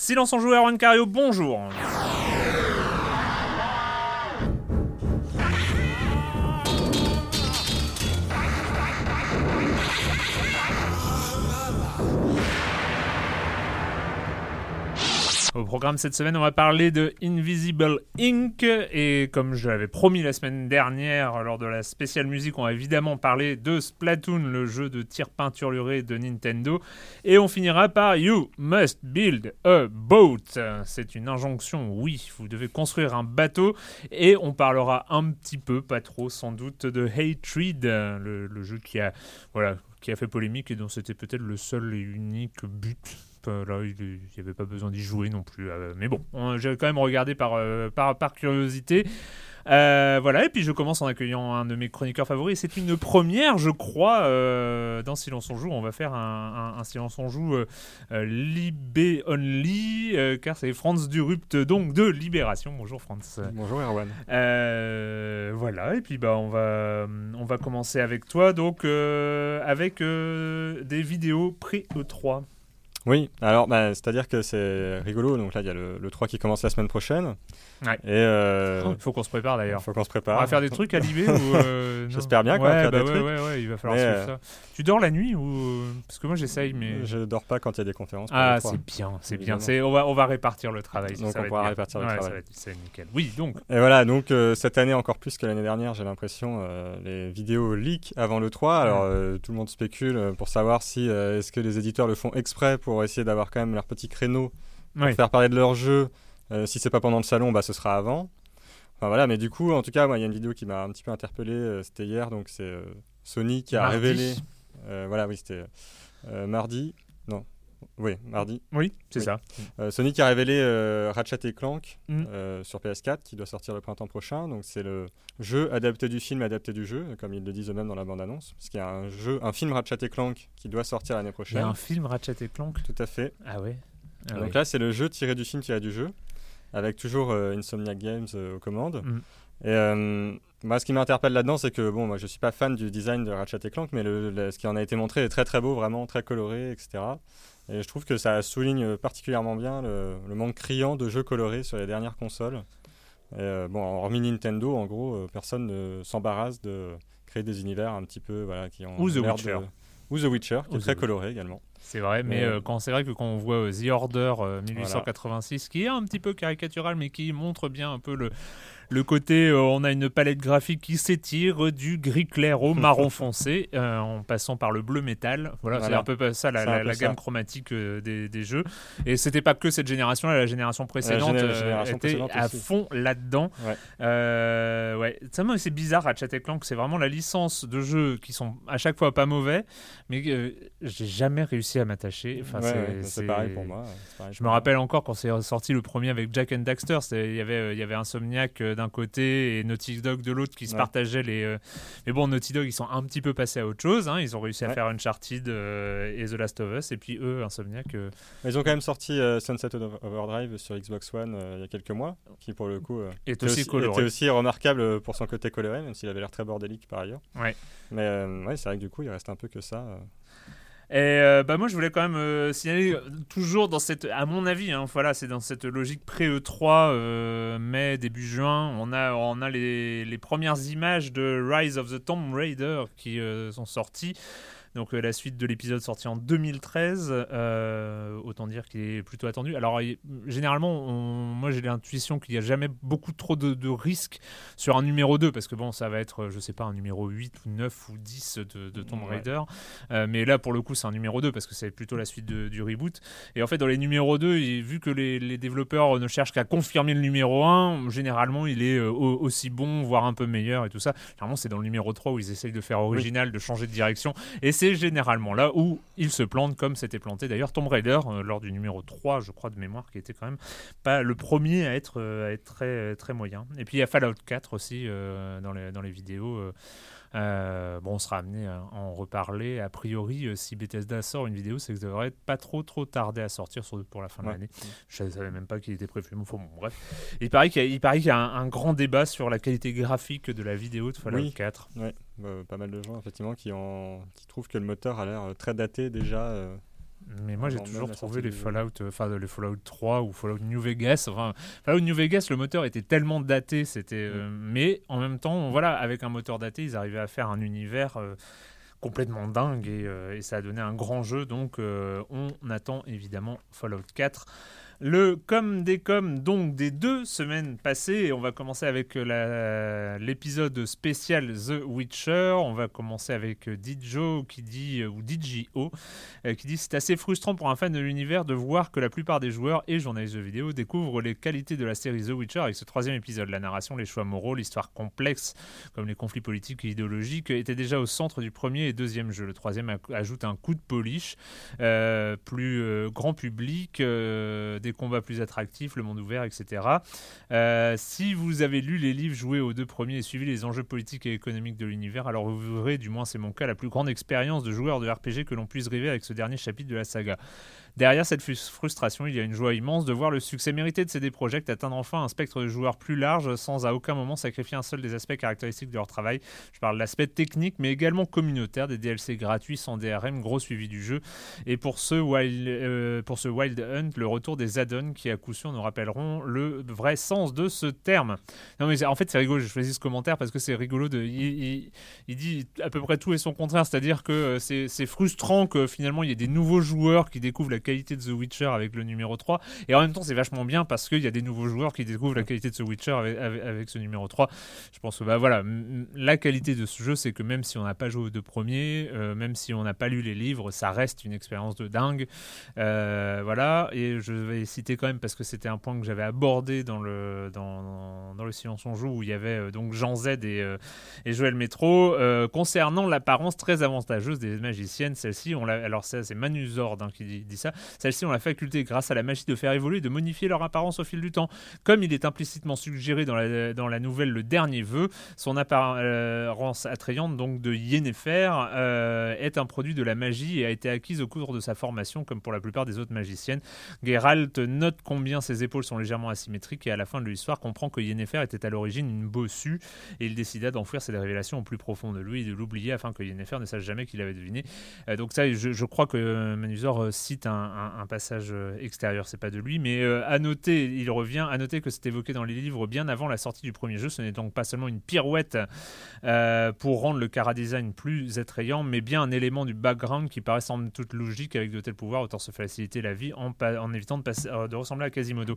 Silence en joueur, Cario, bonjour. Au programme cette semaine, on va parler de Invisible Inc. Et comme je l'avais promis la semaine dernière lors de la spéciale musique, on va évidemment parler de Splatoon, le jeu de tir peinturluré de Nintendo. Et on finira par You Must Build a Boat. C'est une injonction, oui, vous devez construire un bateau. Et on parlera un petit peu, pas trop sans doute, de Hatred, le, le jeu qui a, voilà, qui a fait polémique et dont c'était peut-être le seul et unique but là, il n'y avait pas besoin d'y jouer non plus. Euh, mais bon, on- j'ai quand même regardé par, euh, par, par curiosité. Euh, voilà, et puis je commence en accueillant un de mes chroniqueurs favoris. C'est une première, je crois, euh, dans Silence on joue. On va faire un, un- un Silence on joue euh, euh, Libé Only, euh, car c'est Franz Durupt, donc de Libération. Bonjour Franz. Bonjour Erwan. Euh, voilà, et puis bah on va on va commencer avec toi donc euh, avec euh, des vidéos pré E3. Oui, alors bah, c'est-à-dire que c'est rigolo, donc là il y a le, le 3 qui commence la semaine prochaine. Ouais. Et euh, Il faut qu'on se prépare il d'ailleurs. faut qu'on se On prépare. va faire des trucs à Libé ou euh, J'espère bien qu'on va faire bah des ouais, trucs. Ouais, ouais, il va falloir Mais, suivre euh, ça. Tu dors la nuit ou parce que moi j'essaye mais Je dors pas quand il y a des conférences. ah le 3. c'est bien, c'est bien. C'est on va on va répartir le travail. Donc, ça on va pourra répartir le travail. C'est nickel. Oui donc. Et voilà, donc euh, cette année encore plus que l'année dernière, j'ai l'impression, les vidéos leak avant le 3. Alors tout le monde spécule pour savoir si est-ce que les éditeurs le font exprès pour essayer d'avoir quand même leur petit créneau pour faire parler de leur jeu. Euh, si c'est pas pendant le salon, bah ce sera avant. Enfin voilà, mais du coup, en tout cas, il y a une vidéo qui m'a un petit peu interpellé. euh, c'était hier, donc c'est euh, Sony qui a Mardi. révélé. euh, voilà, oui, c'était mardi. Oui, mardi. Oui, c'est Oui. ça. Euh, Sony qui a révélé euh, Ratchet et Clank Mm. euh, sur PS4 qui doit sortir le printemps prochain. Donc c'est le jeu adapté du film, adapté du jeu, comme ils le disent eux-mêmes dans la bande-annonce. Parce qu'il y a un jeu, un film Ratchet et Clank qui doit sortir l'année Il y prochaine. a un film Ratchet et Clank. Tout à fait. Ah ouais. Ah Donc ouais. là, c'est le jeu tiré du film tiré du jeu, avec toujours Insomniac Games aux commandes. Mm. Et moi, ce qui m'interpelle là-dedans, c'est que bon, moi, je suis pas fan du design de Ratchet et Clank, mais le, le- ce qui en a été montré est très très beau, vraiment très coloré, etc. Et je trouve que ça souligne particulièrement bien le, le manque criant de jeux colorés sur les dernières consoles. Et, euh, bon, hormis Nintendo, en gros, euh, personne ne s'embarrasse de créer des univers un petit peu, voilà, qui ont Ou The Witcher. de- Ou The Witcher, qui Ou est The très Witcher. coloré également. C'est vrai, mais euh, quand c'est vrai que quand on voit The Order euh, 1886, qui est un petit peu caricatural, mais qui montre bien un peu le, le côté, euh, on a une palette graphique qui s'étire du gris clair au marron foncé, euh, en passant par le bleu métal. Voilà, c'est un peu ça la, la- peu la ça. gamme chromatique euh, des, des jeux. Et c'était pas que cette génération, la génération précédente génération était précédente à fond là-dedans. Ouais. Ouais, ça c'est bizarre et Clank, c'est vraiment la licence de jeux qui sont à chaque fois pas mauvais, mais j'ai jamais réussi à m'attacher. Enfin, Ouais, c'est- pareil pour moi. pareil Je pour me moi. rappelle encore quand c'est sorti le premier avec Jack and Daxter, il y avait il y avait Insomniac d'un côté et Naughty Dog de l'autre qui se partageaient les. Mais bon, Naughty Dog, ils sont un petit peu passés à autre chose. hein. Ils ont réussi à Ouais. faire Uncharted euh, et The Last of Us. Et puis eux, Insomniac. euh, Ils ont quand même sorti euh, Sunset Overdrive sur Xbox One euh, il y a quelques mois, qui pour le coup euh, est aussi aussi, coloré. était aussi remarquable pour son côté coloré, même s'il avait l'air très bordélique par ailleurs. Ouais. Mais euh, ouais, c'est vrai que du coup, il reste un peu que ça. Et euh, bah moi je voulais quand même euh, signaler euh, toujours dans cette à mon avis hein, voilà c'est dans cette logique pré E3 euh, mai début juin on a on a les, les premières images de Rise of the Tomb Raider qui euh, sont sorties donc euh, la suite de l'épisode sorti en 2013 euh, autant dire qu'il est plutôt attendu alors généralement on- moi j'ai l'intuition qu'il n'y a jamais beaucoup trop de, de risques sur un numéro 2 parce que bon ça va être je sais pas un numéro 8 ou 9 ou 10 de, de Tomb. Raider euh, mais là, pour le coup, c'est un numéro 2 parce que c'est plutôt la suite de- du reboot. Et en fait, dans les numéros 2, il- vu que les, les développeurs ne cherchent qu'à confirmer le numéro 1, généralement, il est euh, au- aussi bon, voire un peu meilleur et tout ça. Généralement, c'est dans le numéro 3 où ils essayent de faire original, de changer de direction. Et c'est généralement là où ils se plantent, comme s'était planté d'ailleurs Tomb Raider euh, lors du numéro 3, je crois, de mémoire, qui était quand même pas le premier à être, euh, à être très, très moyen. Et puis il y a Fallout 4 aussi euh, dans les vidéos. Euh, euh, bon, on sera amené à en reparler. A priori, euh, si Bethesda sort une vidéo, c'est que ça devrait être pas trop trop tardé à sortir sur, pour la fin de l'année. Je ne savais même pas qu'il était prévu. Bon, bref. Il paraît qu'il y y a un, un grand débat sur la qualité graphique de la vidéo de Fallout Oui. 4. Ouais, bah, pas mal de gens effectivement qui, trouvent que le moteur a l'air euh, très daté déjà. euh. Mais moi, j'ai toujours trouvé les. Fallout, euh, enfin les Fallout 3 ou Fallout New Vegas. Enfin, Fallout New Vegas, le moteur était tellement daté, c'était. euh, mais en même temps, voilà, avec un moteur daté, ils arrivaient à faire un univers. euh, complètement dingue et, et ça a donné un grand jeu donc on attend évidemment Fallout 4 le comme des comme donc des deux semaines passées et on va commencer avec euh, l'épisode spécial The Witcher on va commencer avec euh, Dijo qui dit euh, ou DJO qui dit c'est assez frustrant pour un fan de l'univers de voir que la plupart des joueurs et journalistes de vidéo découvrent les qualités de la série The Witcher avec ce troisième épisode. La narration, les choix moraux, l'histoire complexe, comme les conflits politiques et idéologiques, étaient déjà au centre du premier et deuxième jeu. Le troisième ajoute un coup de polish, plus grand public, des combats plus attractifs, le monde ouvert, etc. Euh, si vous avez lu les livres, joué aux deux premiers et suivi les enjeux politiques et économiques de l'univers, alors vous verrez, du moins c'est mon cas, la plus grande expérience de joueur de RPG que l'on puisse rêver avec ce dernier chapitre de la saga. Derrière cette frus- frustration, il y a une joie immense de voir le succès mérité de CD Projekt atteindre enfin un spectre de joueurs plus large sans à aucun moment sacrifier un seul des aspects caractéristiques de leur travail. Je parle de l'aspect technique mais également communautaire, des DLC gratuits sans DRM, gros suivi du jeu. Et pour ce Wild, euh, pour ce Wild Hunt, le retour des add-ons qui à coup sûr nous rappelleront le vrai sens de ce terme. Non mais en fait c'est rigolo, j'ai choisi ce commentaire parce que c'est rigolo de... Il, il- dit à peu près tout et son contraire, c'est-à-dire que euh, c'est frustrant que finalement il y ait des nouveaux joueurs qui découvrent la qualité de The Witcher avec le numéro 3, et en même temps c'est vachement bien parce qu'il y a des nouveaux joueurs qui découvrent la qualité de The Witcher avec, avec- avec ce numéro 3. Je pense que bah, voilà, la qualité de ce jeu c'est que même si on n'a pas joué aux deux premiers, euh, même si on n'a pas lu les livres, ça reste une expérience de dingue. Euh, voilà, et je vais citer quand même parce que c'était un point que j'avais abordé dans le, dans, dans, dans le Silence on joue où il y avait euh, donc Jean Z et, et Joël Métro. Concernant l'apparence très avantageuse des magiciennes, celles-ci, on l'a- alors c'est Manu Zord hein, qui dit, dit ça, celles-ci ont la faculté grâce à la magie de faire évoluer et de modifier leur apparence au fil du temps. Comme il est implicitement suggéré dans la, nouvelle Le Dernier Vœu, son apparence attrayante donc de Yennefer euh, est un produit de la magie et a été acquise au cours de sa formation comme pour la plupart des autres magiciennes. Geralt note combien ses épaules sont légèrement asymétriques et à la fin de l'histoire comprend que Yennefer était à l'origine une bossue et il décida d'enfouir ces révélations au plus profond de lui et de l'oublier afin que Yennefer ne sache jamais qu'il avait deviné. Euh, donc ça, je, je crois que euh, Manusor cite un, un- passage euh, extérieur, c'est pas de lui, mais euh, à noter, il revient, à noter que c'est évoqué dans les livres bien avant la sortie du premier jeu. Ce n'est donc pas seulement une pirouette euh, pour rendre le cara design plus attrayant, mais bien un élément du background qui paraît sans toute logique avec de tels pouvoirs, autant se faciliter la vie en, évitant euh, de ressembler à Quasimodo.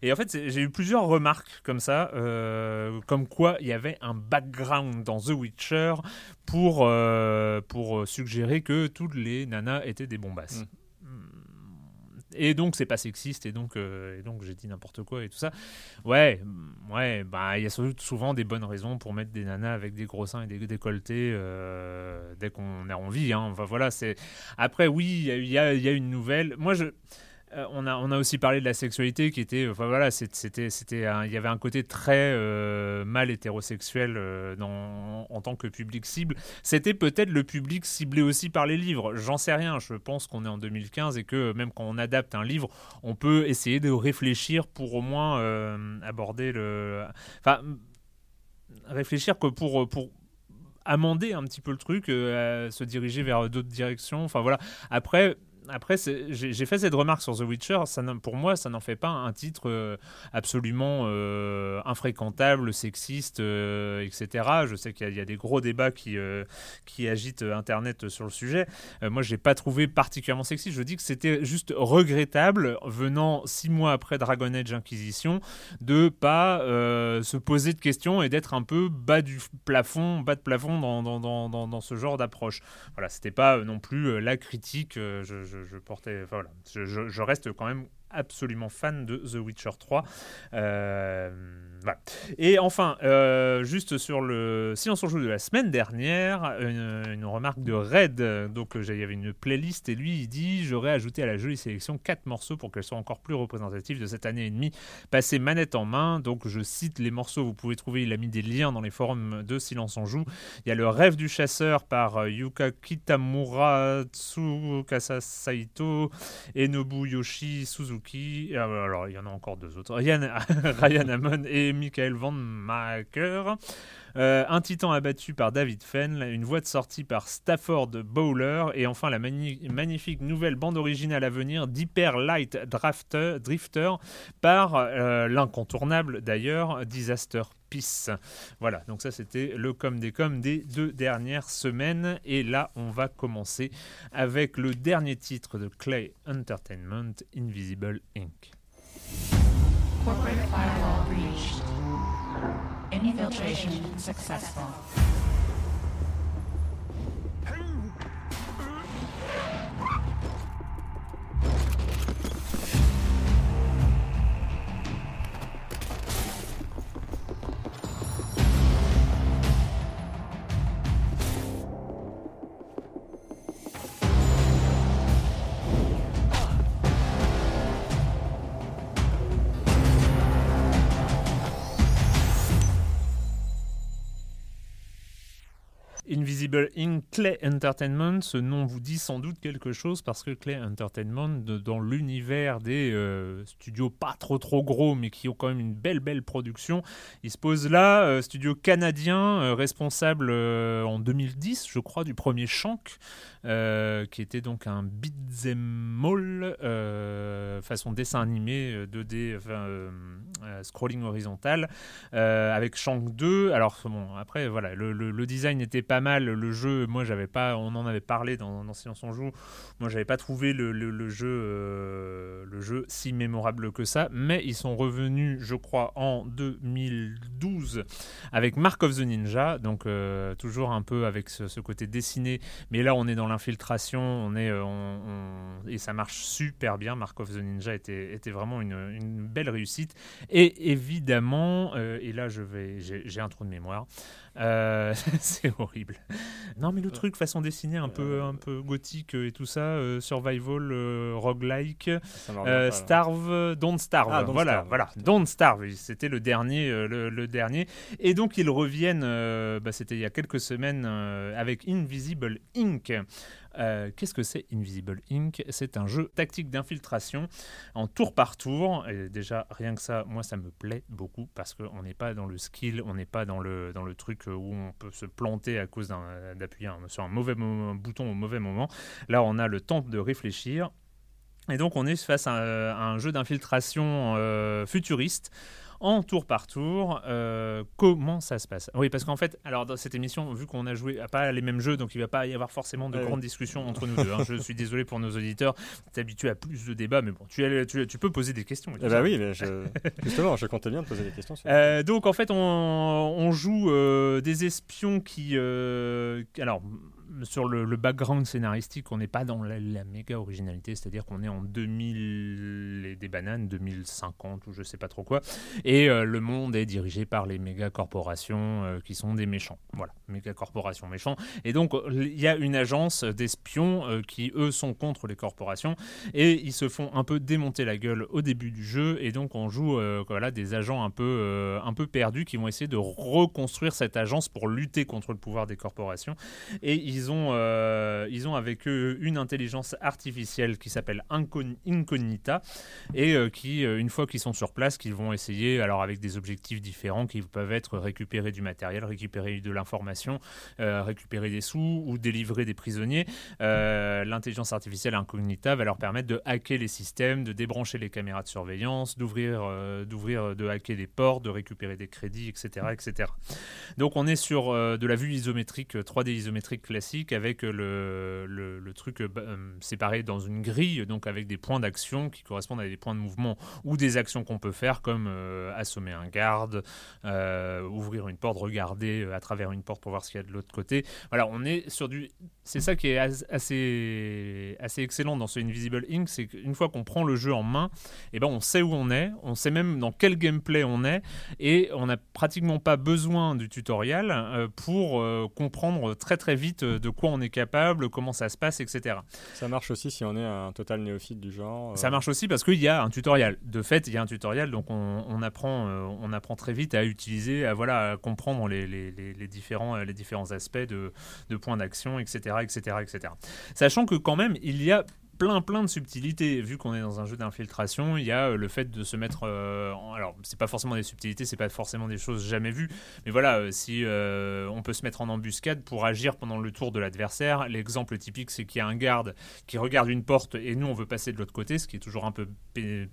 Et en fait, j'ai eu plusieurs remarques comme ça, comme quoi il y avait un background dans The Witcher pour, pour suggérer que toutes les nanas étaient des bombasses. Et donc c'est pas sexiste et donc euh, et donc j'ai dit n'importe quoi et tout ça. Ouais, mm, ouais, bah il y a souvent des bonnes raisons pour mettre des nanas avec des gros seins et des décolletés euh, dès qu'on a envie. Hein. Enfin voilà, c'est après oui, il y a- y a une nouvelle. Moi je euh, on, a, aussi parlé de la sexualité qui était, enfin voilà, c'était, il y avait un côté très euh, mal hétérosexuel euh, en tant que public cible. C'était peut-être le public ciblé aussi par les livres. J'en sais rien. Je pense qu'on est en 2015 et que même quand on adapte un livre, on peut essayer de réfléchir pour au moins aborder le, enfin réfléchir que pour pour amender un petit peu le truc, se diriger vers d'autres directions. Enfin voilà. Après, après, j'ai fait cette remarque sur The Witcher. Pour moi, ça n'en fait pas un titre euh, absolument euh, infréquentable, sexiste, euh, etc. Je sais qu'il y, a des gros débats qui, agitent Internet sur le sujet. moi, je l'ai pas trouvé particulièrement sexiste. Je dis que c'était juste regrettable, venant six mois après Dragon Age Inquisition, de pas se poser de questions et d'être un peu bas du plafond, bas de plafond dans, ce genre d'approche. Voilà, c'était pas non plus la critique. Portais. voilà, je, reste quand même absolument fan de The Witcher 3. Euh, et enfin, euh, juste sur le silence en joue de la semaine dernière, une, remarque de Red. Donc, il y avait une playlist et lui, il dit J'aurais ajouté à la jolie sélection quatre morceaux pour qu'elle soit encore plus représentative de cette année et demie passée manette en main. Donc, je cite les morceaux, vous pouvez trouver, il a mis des liens dans les forums de Silence en joue. Il y a Le rêve du chasseur par euh, Yuka Kitamura, Tsukasa Saito et Nobuyoshi Suzuki. Ah, alors, il y en a encore deux autres Ryan, Ryan et Michael Van Maker. Euh, un titan abattu par David Fenn, une voix de sortie par Stafford Bowler, et enfin la magnifique nouvelle bande originale à venir d'Hyper Light Drifter par euh, l'incontournable d'ailleurs Disaster Peace. Voilà, donc ça c'était le com des com des deux dernières semaines, et là on va commencer avec le dernier titre de Clay Entertainment, Invisible Inc. Infiltration successful. Invisible Inc. Clay Entertainment, ce nom vous dit sans doute quelque chose parce que Clay Entertainment, dans l'univers des euh, studios pas trop trop gros mais qui ont quand même une belle belle production, il se pose là, euh, studio canadien euh, responsable en 2010 je crois du premier Shank, qui était donc un beat'em all façon dessin animé 2D, scrolling horizontal, avec Shank 2. Alors bon, après voilà, le, design était pas mal. Le jeu, moi, j'avais pas, on en avait parlé dans, dans Silence on joue. Moi, j'avais pas trouvé le, jeu, euh, le jeu si mémorable que ça. Mais ils sont revenus, je crois, en 2012 avec Mark of the Ninja. Donc, euh, toujours un peu avec ce, côté dessiné. Mais là, on est dans l'infiltration. On est, euh, on, et ça marche super bien. Mark of the Ninja était, était vraiment une, une belle réussite. Et évidemment, et là, je vais, j'ai un trou de mémoire. Euh, c'est horrible. Non, mais le truc façon dessinée un peu, un peu gothique et tout ça, euh, survival, euh, roguelike, Starve, Don't Starve. Ah, voilà, voilà, Don't Starve. C'était le dernier, le, dernier. Et donc ils reviennent. Bah, c'était il y a quelques semaines avec Invisible Inc. Euh, qu'est-ce que c'est Invisible Inc C'est un jeu tactique d'infiltration en tour par tour. Et déjà, rien que ça, moi, ça me plaît beaucoup parce qu'on n'est pas dans le skill, on n'est pas dans le, dans le truc où on peut se planter à cause d'appuyer sur un mauvais bouton au mauvais moment. Là, on a le temps de réfléchir. Et donc, on est face à, un jeu d'infiltration euh, futuriste en tour par tour. Euh, comment ça se passe? Oui, parce qu'en fait, alors dans cette émission, vu qu'on a joué à pas les mêmes jeux, donc il va pas y avoir forcément de grandes discussions entre nous deux. Hein. Je suis désolé pour nos auditeurs, tu es habitué à plus de débats, mais bon, tu, tu, peux poser des questions. Eh bah oui, mais justement, je comptais bien de poser des questions. Euh, donc en fait, on, joue euh, des espions qui, alors sur le, background scénaristique, on n'est pas dans la, méga originalité, c'est-à-dire qu'on est en 2000 et des bananes, 2050 ou je sais pas trop quoi, et le monde est dirigé par les méga corporations qui sont des méchants. Voilà, méga corporations méchants. Et donc il y a une agence d'espions qui eux sont contre les corporations et ils se font un peu démonter la gueule au début du jeu et donc on joue voilà des agents un peu un peu perdus qui vont essayer de reconstruire cette agence pour lutter contre le pouvoir des corporations. Et ils ont, euh, ils ont avec eux une intelligence artificielle qui s'appelle Incognita et euh, qui, euh, une fois qu'ils sont sur place, qu'ils vont essayer, alors avec des objectifs différents qui peuvent être récupérer du matériel, récupérer de l'information, récupérer des sous ou délivrer des prisonniers. L'intelligence artificielle Incognita va leur permettre de hacker les systèmes, de débrancher les caméras de surveillance, d'ouvrir, d'ouvrir, de hacker des ports, de récupérer des crédits, etc. etc. Donc on est sur de la vue isométrique, 3D euh, isométrique classique, avec euh, le, truc séparé dans une grille, donc avec des points d'action qui correspondent à des points de mouvement ou des actions qu'on peut faire, comme assommer un garde, ouvrir une porte, regarder à travers une porte pour voir ce qu'il y a de l'autre côté. Voilà, on est sur du... C'est ça qui est assez, assez excellent dans ce Invisible Inc., c'est qu'une fois qu'on prend le jeu en main, eh ben on sait où on est, on sait même dans quel gameplay on est, et on a pratiquement pas besoin du tutoriel euh, pour euh, comprendre très très vite euh, de quoi on est capable, comment ça se passe, etc. Ça marche aussi si on est un total néophyte du genre. Ça marche aussi parce qu'il y a un tutoriel. De fait, il y a un tutoriel, donc on, apprend, on apprend très vite à utiliser, à voilà, comprendre les, les, les, différents, les différents aspects de, de points d'action, etc., etc., etc. Sachant que quand même, il y a plein plein de subtilités. Vu qu'on est dans un jeu d'infiltration, il y a euh, le fait de se mettre. Euh, alors, c'est pas forcément des subtilités, c'est pas forcément des choses jamais vues, mais voilà, euh, si on peut se mettre en embuscade pour agir pendant le tour de l'adversaire. L'exemple typique, c'est qu'il y a un garde qui regarde une porte et nous on veut passer de l'autre côté, ce qui est toujours un peu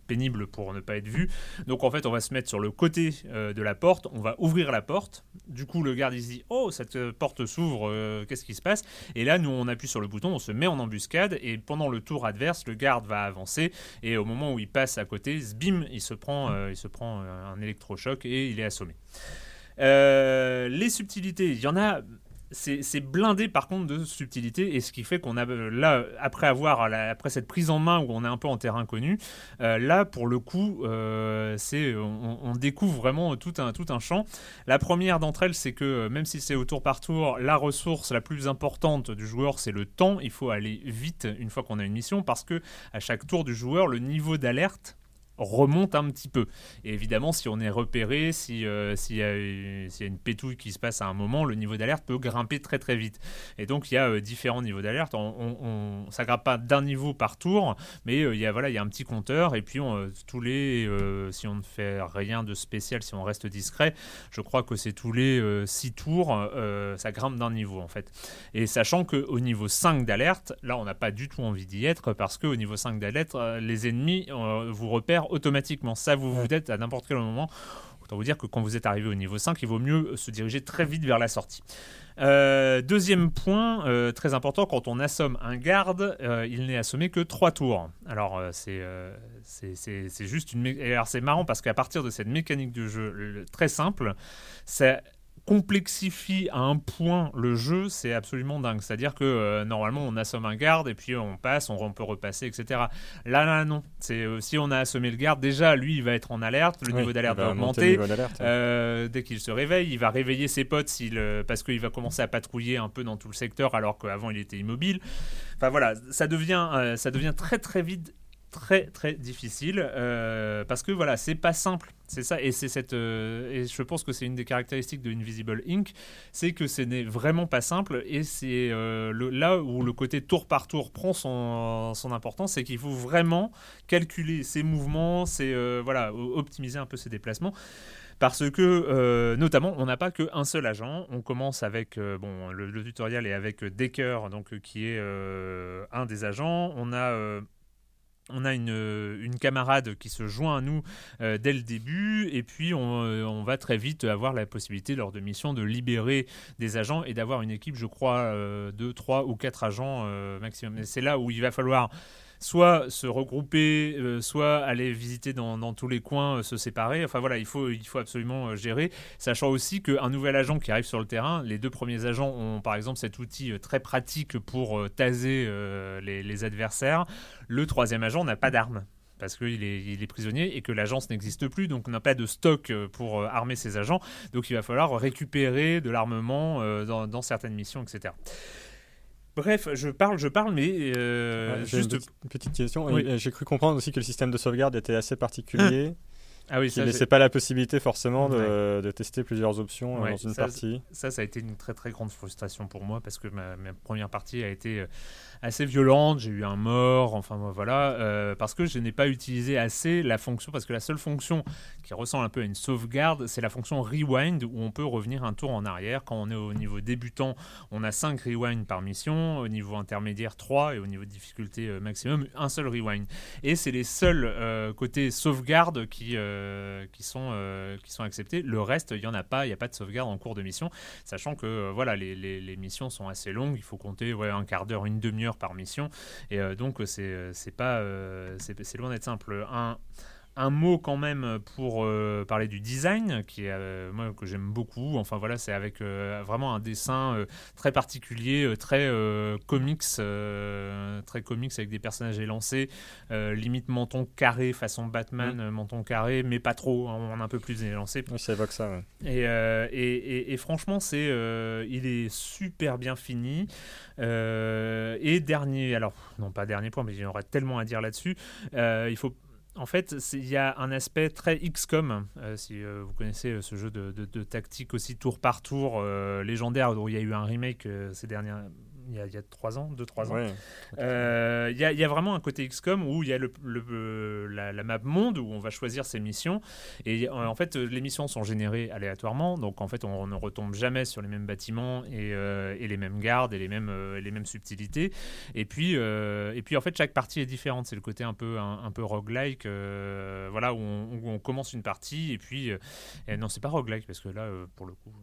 pénible pour ne pas être vu. Donc en fait, on va se mettre sur le côté de la porte, on va ouvrir la porte. Du coup, le garde il se dit Oh, cette porte s'ouvre, qu'est-ce qui se passe? Et là, nous on appuie sur le bouton, on se met en embuscade et pendant le tour adverse, le garde va avancer et au moment où il passe à côté, bim, il se prend, euh, il se prend euh, un électrochoc et il est assommé. Euh, les subtilités, il y en a c'est blindé par contre de subtilité et ce qui fait qu'on a là après avoir après cette prise en main où on est un peu en terrain connu euh, là pour le coup euh, c'est on, découvre vraiment tout un tout un champ. La première d'entre elles c'est que même si c'est au tour par tour la ressource la plus importante du joueur c'est le temps. Il faut aller vite une fois qu'on a une mission parce que à chaque tour du joueur le niveau d'alerte remonte un petit peu. Et évidemment, si on est repéré, si, euh, s'il, y a, une pétouille qui se passe à un moment, le niveau d'alerte peut grimper très très vite. Et donc il y a euh, différents niveaux d'alerte. On, ça grimpe pas d'un niveau par tour, mais euh, il y a voilà, il y a un petit compteur. Et puis tous les, si on ne fait rien de spécial, si on reste discret, je crois que c'est tous les six tours, ça grimpe d'un niveau en fait. Et sachant qu'au niveau 5 d'alerte, là on n'a pas du tout envie d'y être parce qu'au niveau 5 d'alerte, les ennemis vous repèrent automatiquement. Ça, vous vous êtes à n'importe quel moment. Autant vous dire que quand vous êtes arrivé au niveau 5, il vaut mieux se diriger très vite vers la sortie. Euh, deuxième point, euh, très important, quand on assomme un garde, euh, il n'est assommé que 3 tours. Alors c'est c'est juste une... Alors c'est marrant parce qu'à partir de cette mécanique de jeu très simple, ça complexifie à un point le jeu, c'est absolument dingue. C'est-à-dire que euh, normalement on assomme un garde et puis on passe, on, peut repasser, etc. Là, là, non. C'est euh, si on a assommé le garde, déjà lui il va être en alerte, le niveau d'alerte va, augmenter. Euh, dès qu'il se réveille, il va réveiller ses potes parce qu'il va commencer à patrouiller un peu dans tout le secteur alors qu'avant il était immobile. Enfin voilà, ça devient, ça devient très très vite très très difficile euh, parce que voilà c'est pas simple c'est ça et c'est cette euh, et je pense que c'est une des caractéristiques de Invisible Inc c'est que ce n'est vraiment pas simple et c'est euh, là où le côté tour par tour prend son, son importance c'est qu'il faut vraiment calculer ses mouvements c'est voilà optimiser un peu ses déplacements parce que notamment on n'a pas qu'un seul agent. On commence avec bon le, tutoriel est avec Decker donc qui est un des agents. On a on a une, camarade qui se joint à nous euh, dès le début et puis euh, on, va très vite avoir la possibilité lors de missions de libérer des agents et d'avoir une équipe je crois euh, de 3 ou 4 agents maximum. c'est là où il va falloir soit se regrouper, euh, soit aller visiter dans, tous les coins, euh, se séparer. Enfin voilà, il faut, absolument euh, gérer, sachant aussi qu'un nouvel agent qui arrive sur le terrain, les deux premiers agents ont par exemple cet outil très pratique pour taser les, adversaires. Le troisième agent n'a pas d'arme parce qu'il est, prisonnier et que l'agence n'existe plus, donc on n'a pas de stock pour armer ses agents. Donc il va falloir récupérer de l'armement dans, certaines missions, etc. Bref, je parle, je parle, mais euh, juste une petite, question. J'ai cru comprendre aussi que le système de sauvegarde était assez particulier. Ah oui, ça. laissait pas la possibilité forcément de, de tester plusieurs options dans une partie. Ça, ça a été une très très grande frustration pour moi parce que ma, ma première partie a été euh, assez violente, j'ai eu un mort, enfin voilà, euh, parce que je n'ai pas utilisé assez la fonction, parce que la seule fonction qui ressemble un peu à une sauvegarde, c'est la fonction rewind, où on peut revenir un tour en arrière. Quand on est au niveau débutant, on a 5 rewind par mission, au niveau intermédiaire 3, et au niveau de difficulté euh, maximum, un seul rewind. Et c'est les seuls euh, côtés sauvegarde qui, qui, sont, qui sont acceptés. Le reste, il n'y en a pas, il n'y a pas de sauvegarde en cours de mission, sachant que voilà, les, les, missions sont assez longues, il faut compter ouais, un quart d'heure, une demi-heure par mission. Et euh, donc, c'est euh, pas. Euh, c'est loin d'être simple. Un un mot quand même pour euh, parler du design, qui est, euh, moi, que j'aime beaucoup. Enfin voilà, c'est avec euh, vraiment un dessin très particulier, très comics, très comics avec des personnages élancés, limite menton carré façon Batman, menton carré, mais pas trop, hein, on a un peu plus élancé. Oui, ça évoque ça. Et, et, et, franchement, c'est, il est super bien fini. et dernier, alors non pas dernier point, mais il y aurait tellement à dire là-dessus. il faut en fait, il y a un aspect très XCOM, euh, si euh, vous connaissez euh, ce jeu de, tactique aussi tour par tour légendaire, dont il y a eu un remake ces dernières, il y a, il 3 ans, 2-3 ans. Euh, il, y a, vraiment un côté XCOM où il y a le, la, map monde où on va choisir ses missions. Et en fait, les missions sont générées aléatoirement. Donc en fait, on, ne retombe jamais sur les mêmes bâtiments et, euh, les mêmes gardes et les mêmes, euh, les mêmes subtilités. Et puis, et puis en fait, chaque partie est différente. C'est le côté un peu, un, peu roguelike. voilà, où on, commence une partie et puis. non, c'est pas roguelike parce que là, pour le coup.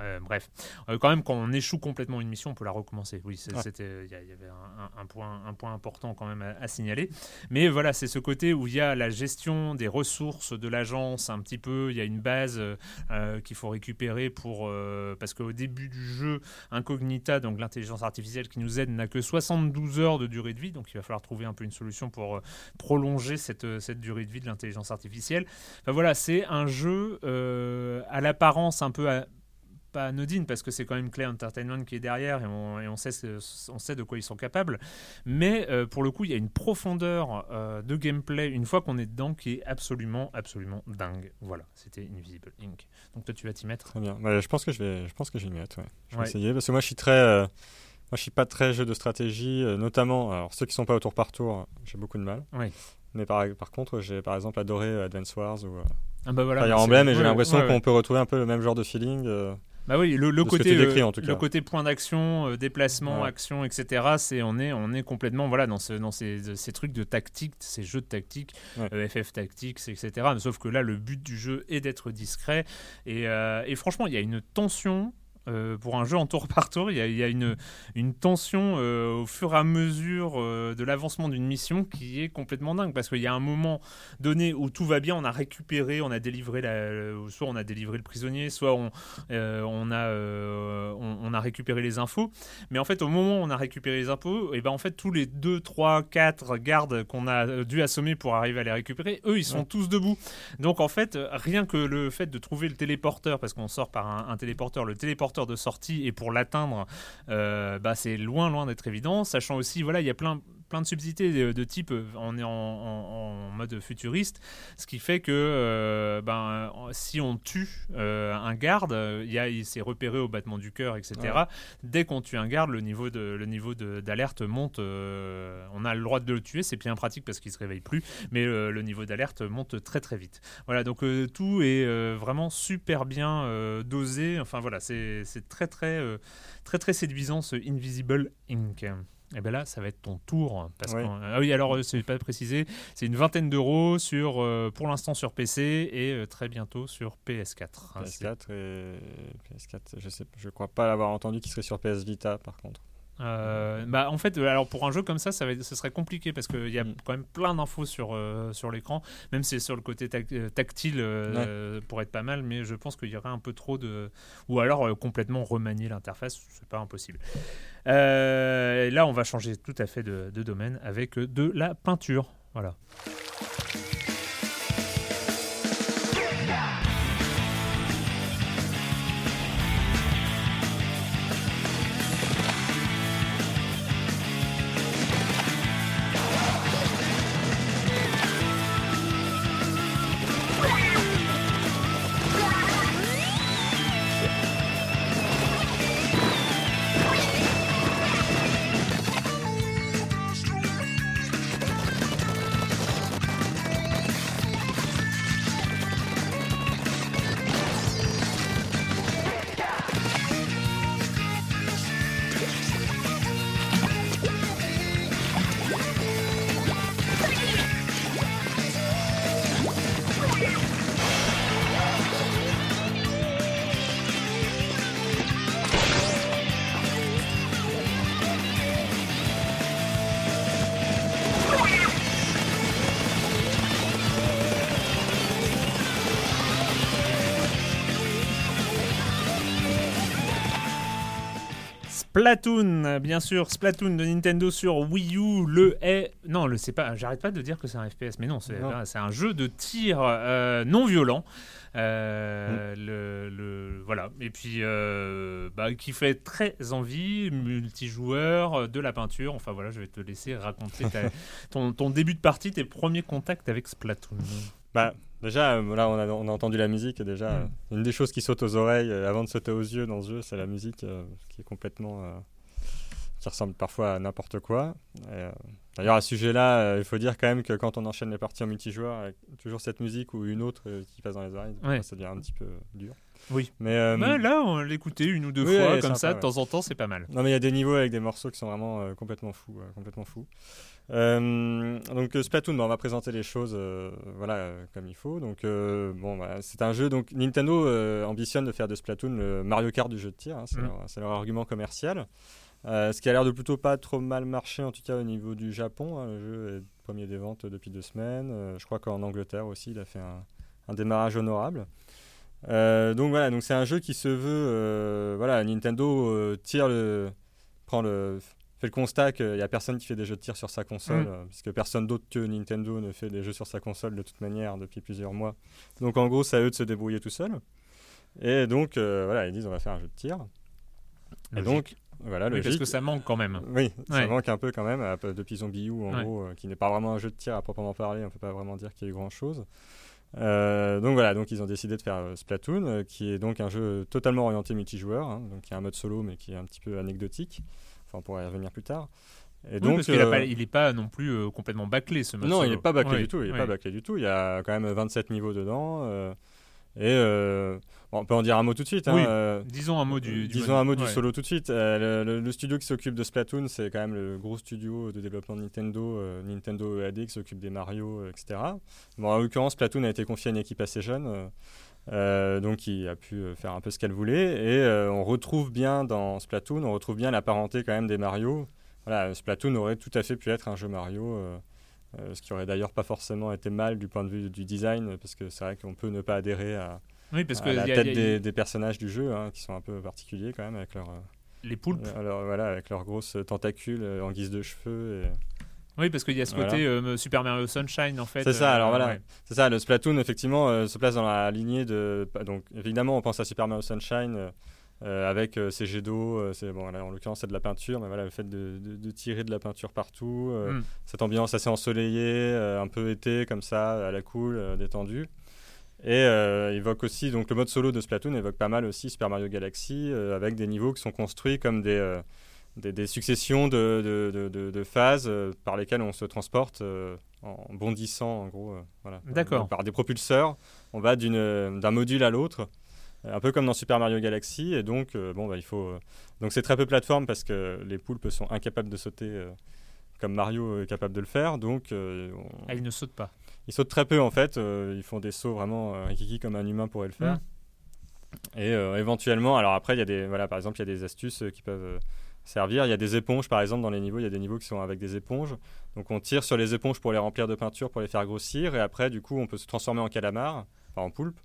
Euh, bref, euh, quand même, quand on échoue complètement une mission, on peut la recommencer. Oui, c'était, il y, avait un, point, un point important quand même à, signaler. Mais voilà, c'est ce côté où il y a la gestion des ressources de l'agence un petit peu. Il y a une base euh, qu'il faut récupérer pour parce qu'au début du jeu, Incognita, donc l'intelligence artificielle qui nous aide, n'a que 72 heures de durée de vie. Donc il va falloir trouver un peu une solution pour prolonger cette, cette durée de vie de l'intelligence artificielle. Enfin voilà, c'est un jeu à l'apparence un peu pas anodine parce que c'est quand même Clay Entertainment qui est derrière et on, et on, sait, on sait de quoi ils sont capables. Mais euh, pour le coup, il y a une profondeur euh, de gameplay une fois qu'on est dedans qui est absolument, absolument dingue. Voilà, c'était Invisible Inc. Donc toi, tu vas t'y mettre? Très bien. Bah, je pense que je vais, je pense que je vais m'y mettre. Je vais essayer parce que moi, je suis très. Euh, moi, je suis pas très jeu de stratégie, notamment. Alors, ceux qui sont pas au tour par tour, j'ai beaucoup de mal. Oui. Mais par, par contre, j'ai par exemple adoré Advance Wars ou. Ah bah voilà, Fire Emblem et j'ai l'impression qu'on peut retrouver un peu le même genre de feeling. Bah oui, le, côté, euh, le côté point d'action, euh, déplacement, action, etc. C'est on est on est complètement voilà dans ce dans ces, ces trucs de tactique, ces jeux de tactique, euh, FF Tactics, etc. sauf que là, le but du jeu est d'être discret et, et franchement, il y a une tension euh, pour un jeu en tour par tour. Il y a, une, une, tension euh, au fur et à mesure euh, de l'avancement d'une mission qui est complètement dingue parce qu'il y a un moment donné où tout va bien, on a récupéré, on a délivré la, soit on a délivré le prisonnier, soit on, on a, on, a récupéré les infos. Mais en fait, au moment où on a récupéré les infos, et eh ben en fait tous les 2, 3, 4 gardes qu'on a dû assommer pour arriver à les récupérer, eux ils sont tous debout. Donc en fait, rien que le fait de trouver le téléporteur, parce qu'on sort par un, un téléporteur, le téléporteur de sortie et pour l'atteindre, euh, bah, c'est loin, loin d'être évident. Sachant aussi, voilà, il y a plein, plein de subsidités de, type euh, on est en, mode futuriste, ce qui fait que euh, ben, si on tue un garde, il s'est repéré au battement du cœur, etc. Dès qu'on tue un garde, le niveau de le niveau d'alerte monte. on a le droit de le tuer, c'est bien pratique parce qu'il se réveille plus, mais le niveau d'alerte monte très très vite. Voilà, donc tout est vraiment super bien dosé. Enfin voilà, c'est c'est très très, euh, très très séduisant ce Invisible Ink. Et eh bien là, ça va être ton tour. Parce ah oui, alors, euh, c'est pas précisé, c'est une vingtaine d'euros sur, euh, pour l'instant sur PC et très bientôt sur PS4. PS4 et PS4, je sais, je crois pas l'avoir entendu qui serait sur PS Vita par contre. Euh, bah, en fait, alors pour un jeu comme ça, ça va, serait compliqué parce qu'il y a Mm. quand même plein d'infos sur, euh, sur l'écran, même si sur le côté tac- euh, tactile euh, pour être pas mal, mais je pense qu'il y aurait un peu trop de. Ou alors euh, complètement remanier l'interface, c'est pas impossible. Euh, et là, on va changer tout à fait de, de domaine avec de la peinture. Voilà. Splatoon, bien sûr, Splatoon de Nintendo sur Wii U, le est. Non, le c'est pas. J'arrête pas de dire que c'est un FPS, mais non, c'est un jeu de tir euh, non violent. Euh, le, le- voilà. Et puis, euh, bah, qui fait très envie, multijoueur, de la peinture. Enfin voilà, je vais te laisser raconter ta- ton, ton début de partie, tes premiers contacts avec Splatoon. Bah, déjà, euh, là, on a, on a entendu la musique. et Déjà, Mm. euh, une des choses qui saute aux oreilles euh, avant de sauter aux yeux dans ce jeu, c'est la musique qui est complètement. qui ressemble parfois à n'importe quoi. D'ailleurs, à ce sujet-là, il faut dire quand même que quand on enchaîne les parties en multijoueur, avec toujours cette musique ou une autre qui passe dans les oreilles, Ouais. ça devient un petit peu dur. Oui. Mais, euh, Bah, là, on l'écoutait une ou deux oui, fois, ouais, comme sympa, ça, de ouais. temps en temps, c'est pas mal. Non mais il y a des niveaux avec des morceaux qui sont vraiment euh, complètement fous, euh, complètement fous. Donc Splatoon, bah, on va présenter les choses, voilà, comme il faut. Donc bon, voilà, c'est un jeu. Donc Nintendo ambitionne de faire de Splatoon le Mario Kart du jeu de tir. hein, c'est leur, c'est leur argument commercial. Ce qui a l'air de plutôt pas trop mal marcher en tout cas au niveau du Japon. hein. le jeu est premier des ventes depuis deux semaines. Je crois qu'en Angleterre aussi, il a fait un, un démarrage honorable. Euh, donc voilà, donc c'est un jeu qui se veut, euh, voilà, Nintendo euh, tire le, prend le, fait le constat qu'il n'y a personne qui fait des jeux de tir sur sa console, Mm. euh, puisque personne d'autre que Nintendo ne fait des jeux sur sa console de toute manière depuis plusieurs mois. Donc en gros, c'est à eux de se débrouiller tout seuls. Et donc euh, voilà, ils disent on va faire un jeu de tir. Et Logique. donc voilà, Oui, parce que ça manque quand même. Oui, ça manque un peu quand même, depuis Zombie U en Ouais. gros, euh, qui n'est pas vraiment un jeu de tir à proprement parler, on peut pas vraiment dire qu'il y a eu grand chose. Donc voilà, donc ils ont décidé de faire euh, Splatoon, euh, qui est donc un jeu totalement orienté multijoueur, hein, donc il y a un mode solo mais qui est un petit peu anecdotique, enfin on pourra y revenir plus tard. Et Oui, donc, parce qu'il euh, il n'est pas non plus euh, complètement bâclé ce mode non, il solo. n'est pas bâclé Ouais, du tout. Il est ouais. pas bâclé du tout. Il y a quand même 27 niveaux dedans. Et euh, bon, on peut en dire un mot tout de suite. hein, Oui, euh, Disons un mot du. du Disons mode- un mot du ouais. solo tout de suite. Euh, le, studio qui s'occupe de Splatoon, c'est quand même le gros studio de développement de Nintendo, Nintendo EAD, qui s'occupe des Mario, etc. Bon, en l'occurrence, Splatoon a été confié à une équipe assez jeune, donc qui a pu faire un peu ce qu'elle voulait. Et on retrouve bien dans Splatoon, on retrouve bien la parenté quand même des Mario. Voilà, Splatoon aurait tout à fait pu être un jeu Mario. Euh, ce qui aurait d'ailleurs pas forcément été mal du point de vue du design, parce que c'est vrai qu'on peut ne pas adhérer à, Oui, parce que à la il y a- tête il y a- des, des personnages du jeu, hein, qui sont un peu particuliers quand même, avec leur, euh, les poulpes. alors, voilà, avec leurs grosses tentacules euh, en guise de cheveux. et- Oui, parce qu'il y a ce Voilà. côté euh, Super Mario Sunshine en fait. C'est ça, euh, alors voilà. ouais. C'est ça, le Splatoon, effectivement, euh, se place dans la lignée de. Donc, évidemment, on pense à Super Mario Sunshine euh, avec euh, ces jets d'eau. euh, c'est bon, là, en l'occurrence, c'est de la peinture, mais voilà, le fait de, de- de tirer de la peinture partout. Mm. Cette ambiance assez ensoleillée, un peu été, comme ça, à la cool, détendue. Et évoque aussi, donc le mode solo de Splatoon évoque pas mal aussi Super Mario Galaxy, avec des niveaux qui sont construits comme des, des, des successions de, de, de- de- de phases euh, par lesquelles on se transporte euh, en bondissant, en gros. euh, voilà. D'accord. Par des propulseurs, on va d'un module à l'autre, un peu comme dans Super Mario Galaxy. Et donc, euh, bon, bah, il faut. euh, donc c'est très peu plateforme parce que les poulpes sont incapables de sauter. euh, comme Mario est capable de le faire, donc euh, on- Ah, il ne saute pas. ils sautent très peu en fait. euh, ils font des sauts vraiment euh, rikiki comme un humain pourrait le faire. Mm. Et euh, éventuellement, alors après, il y a des, voilà, par exemple, il y a des astuces euh, qui peuvent euh, servir. Il y a des éponges, par exemple, dans les niveaux. Il y a des niveaux qui sont avec des éponges. Donc on tire sur les éponges pour les remplir de peinture, pour les faire grossir. Et après, du coup, on peut se transformer en calamar, enfin en poulpe,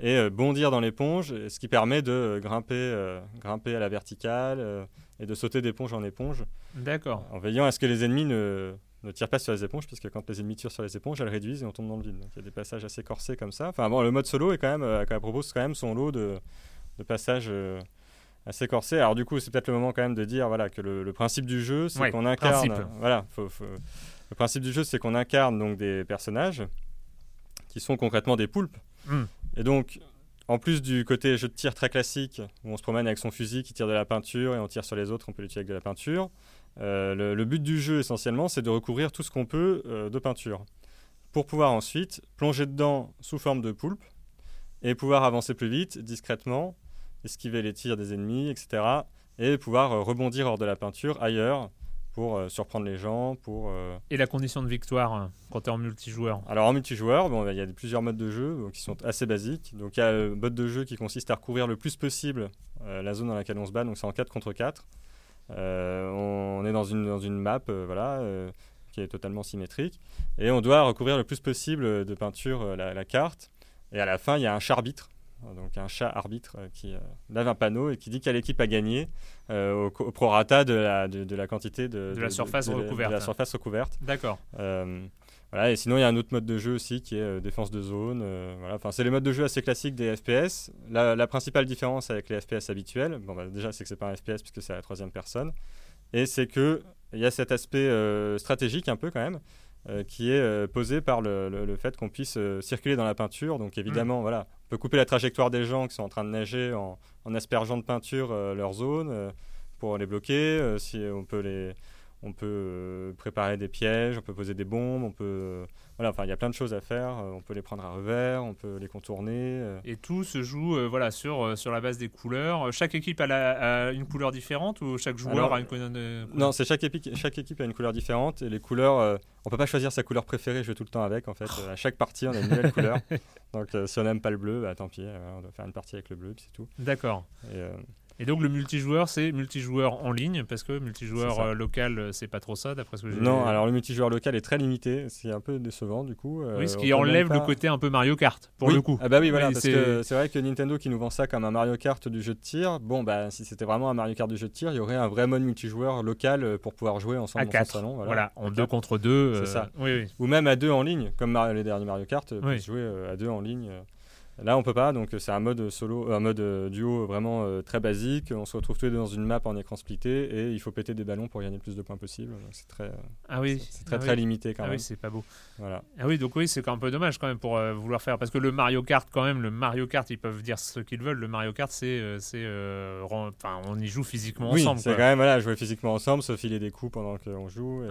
et euh, bondir dans l'éponge, ce qui permet de euh, grimper, euh, grimper à la verticale et de sauter d'éponge en éponge. D'accord. En veillant à ce que les ennemis ne, ne tirent pas sur les éponges, puisque quand les ennemis tirent sur les éponges, elles réduisent et on tombe dans le vide. Donc il y a des passages assez corsés comme ça. Enfin bon, le mode solo est quand même, quand propose quand même son lot de, de passages assez corsé. Alors du coup, c'est peut-être le moment quand même de dire voilà que le, principe du jeu, c'est qu'on incarne. Voilà, le principe du jeu, c'est qu'on incarne donc des personnages qui sont concrètement des poulpes. Hmm. Et donc, en plus du côté jeu de tir très classique, où on se promène avec son fusil qui tire de la peinture et on tire sur les autres, on peut l'utiliser avec de la peinture. Euh, le, but du jeu essentiellement, c'est de recouvrir tout ce qu'on peut euh, de peinture pour pouvoir ensuite plonger dedans sous forme de poulpe et pouvoir avancer plus vite, discrètement, esquiver les tirs des ennemis, etc. Et pouvoir euh, rebondir hors de la peinture ailleurs pour euh, surprendre les gens. Pour, euh, Et la condition de victoire hein, quand tu es en multijoueur Alors en multijoueur, bon, il y a plusieurs modes de jeu qui sont assez basiques. Donc il y a le mode de jeu qui consiste à recouvrir le plus possible la zone dans laquelle on se bat, donc c'est en 4 contre 4. on est dans une, dans une map voilà, qui est totalement symétrique. Et on doit recouvrir le plus possible de peinture la, la carte. Et à la fin, il y a un charbitre donc un chat arbitre euh, qui euh, lave un panneau et qui dit quelle équipe a gagné euh, au, prorata de la, de, la quantité de, de la surface recouverte. la surface recouverte. D'accord. voilà, et sinon il y a un autre mode de jeu aussi qui est défense de zone. voilà, enfin c'est les modes de jeu assez classiques des FPS. La, principale différence avec les FPS habituels, bon bah, déjà c'est que c'est pas un FPS puisque c'est à la troisième personne, et c'est que il y a cet aspect stratégique un peu quand même. Euh, qui est euh, posé par le, le, fait qu'on puisse euh, circuler dans la peinture. Donc évidemment, mm. voilà, on peut couper la trajectoire des gens qui sont en train de nager en, en aspergeant de peinture leur zone pour les bloquer. si on peut les on peut euh, préparer des pièges, on peut poser des bombes, on peut euh, voilà, enfin il y a plein de choses à faire. Euh, on peut les prendre à revers, on peut les contourner. Et tout se joue voilà sur sur la base des couleurs. Chaque équipe a, une couleur différente ou chaque joueur a une couleur Non, c'est chaque équipe chaque équipe a une couleur différente et les couleurs on peut pas choisir sa couleur préférée jouer tout le temps avec en fait. à chaque partie on a une nouvelle couleur. Donc si on n'aime pas le bleu, bah, tant pis, on doit faire une partie avec le bleu puis c'est tout. D'accord. Et donc le multijoueur, c'est multijoueur en ligne, parce que multijoueur euh, local, euh, c'est pas trop ça, d'après ce que j'ai Non, alors le multijoueur local est très limité, c'est un peu décevant du coup. Euh, oui, ce qui enlève le côté un peu Mario Kart, pour le coup. Ah bah oui, voilà, parce que c'est vrai que Nintendo qui nous vend ça comme un Mario Kart du jeu de tir, bon bah si c'était vraiment un Mario Kart du jeu de tir, il y aurait un vrai mode multijoueur local pour pouvoir jouer ensemble à dans son salon. Voilà, en deux contre deux. C'est ça. Oui, Ou même à deux en ligne, comme les derniers Mario Kart, jouer à deux en ligne. Là, on peut pas, donc c'est un mode solo, un mode euh, duo vraiment euh, très basique. On se retrouve tous les deux dans une map en écran splitté et il faut péter des ballons pour gagner le plus de points possible. C'est très, ah oui, c'est très ah très limité quand ah même. oui, c'est pas beau. Voilà. Ah oui, donc oui, c'est un peu dommage quand même pour euh, vouloir faire parce que le Mario Kart quand même, le Mario Kart, ils peuvent dire ce qu'ils veulent. Le Mario Kart, c'est, c'est, enfin, on y joue physiquement oui, ensemble. c'est quand même voilà, jouer physiquement ensemble, se filer des coups pendant qu'on joue. Et,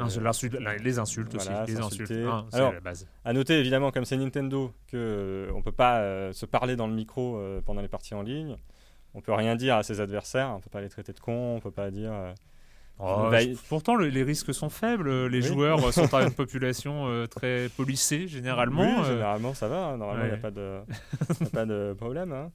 les insultes aussi, les insultes. Hein, Alors, la base. À noter évidemment, comme c'est Nintendo, que on peut pas se parler dans le micro euh, pendant les parties en ligne. On peut rien dire à ses adversaires, on peut pas les traiter de cons, on peut pas dire. Euh, oh, pourtant, les risques sont sont Les joueurs sont à une population euh, très policée, généralement. généralement, ça va. Hein. Normalement, il n'y a, pas de, pas de problème. Hein.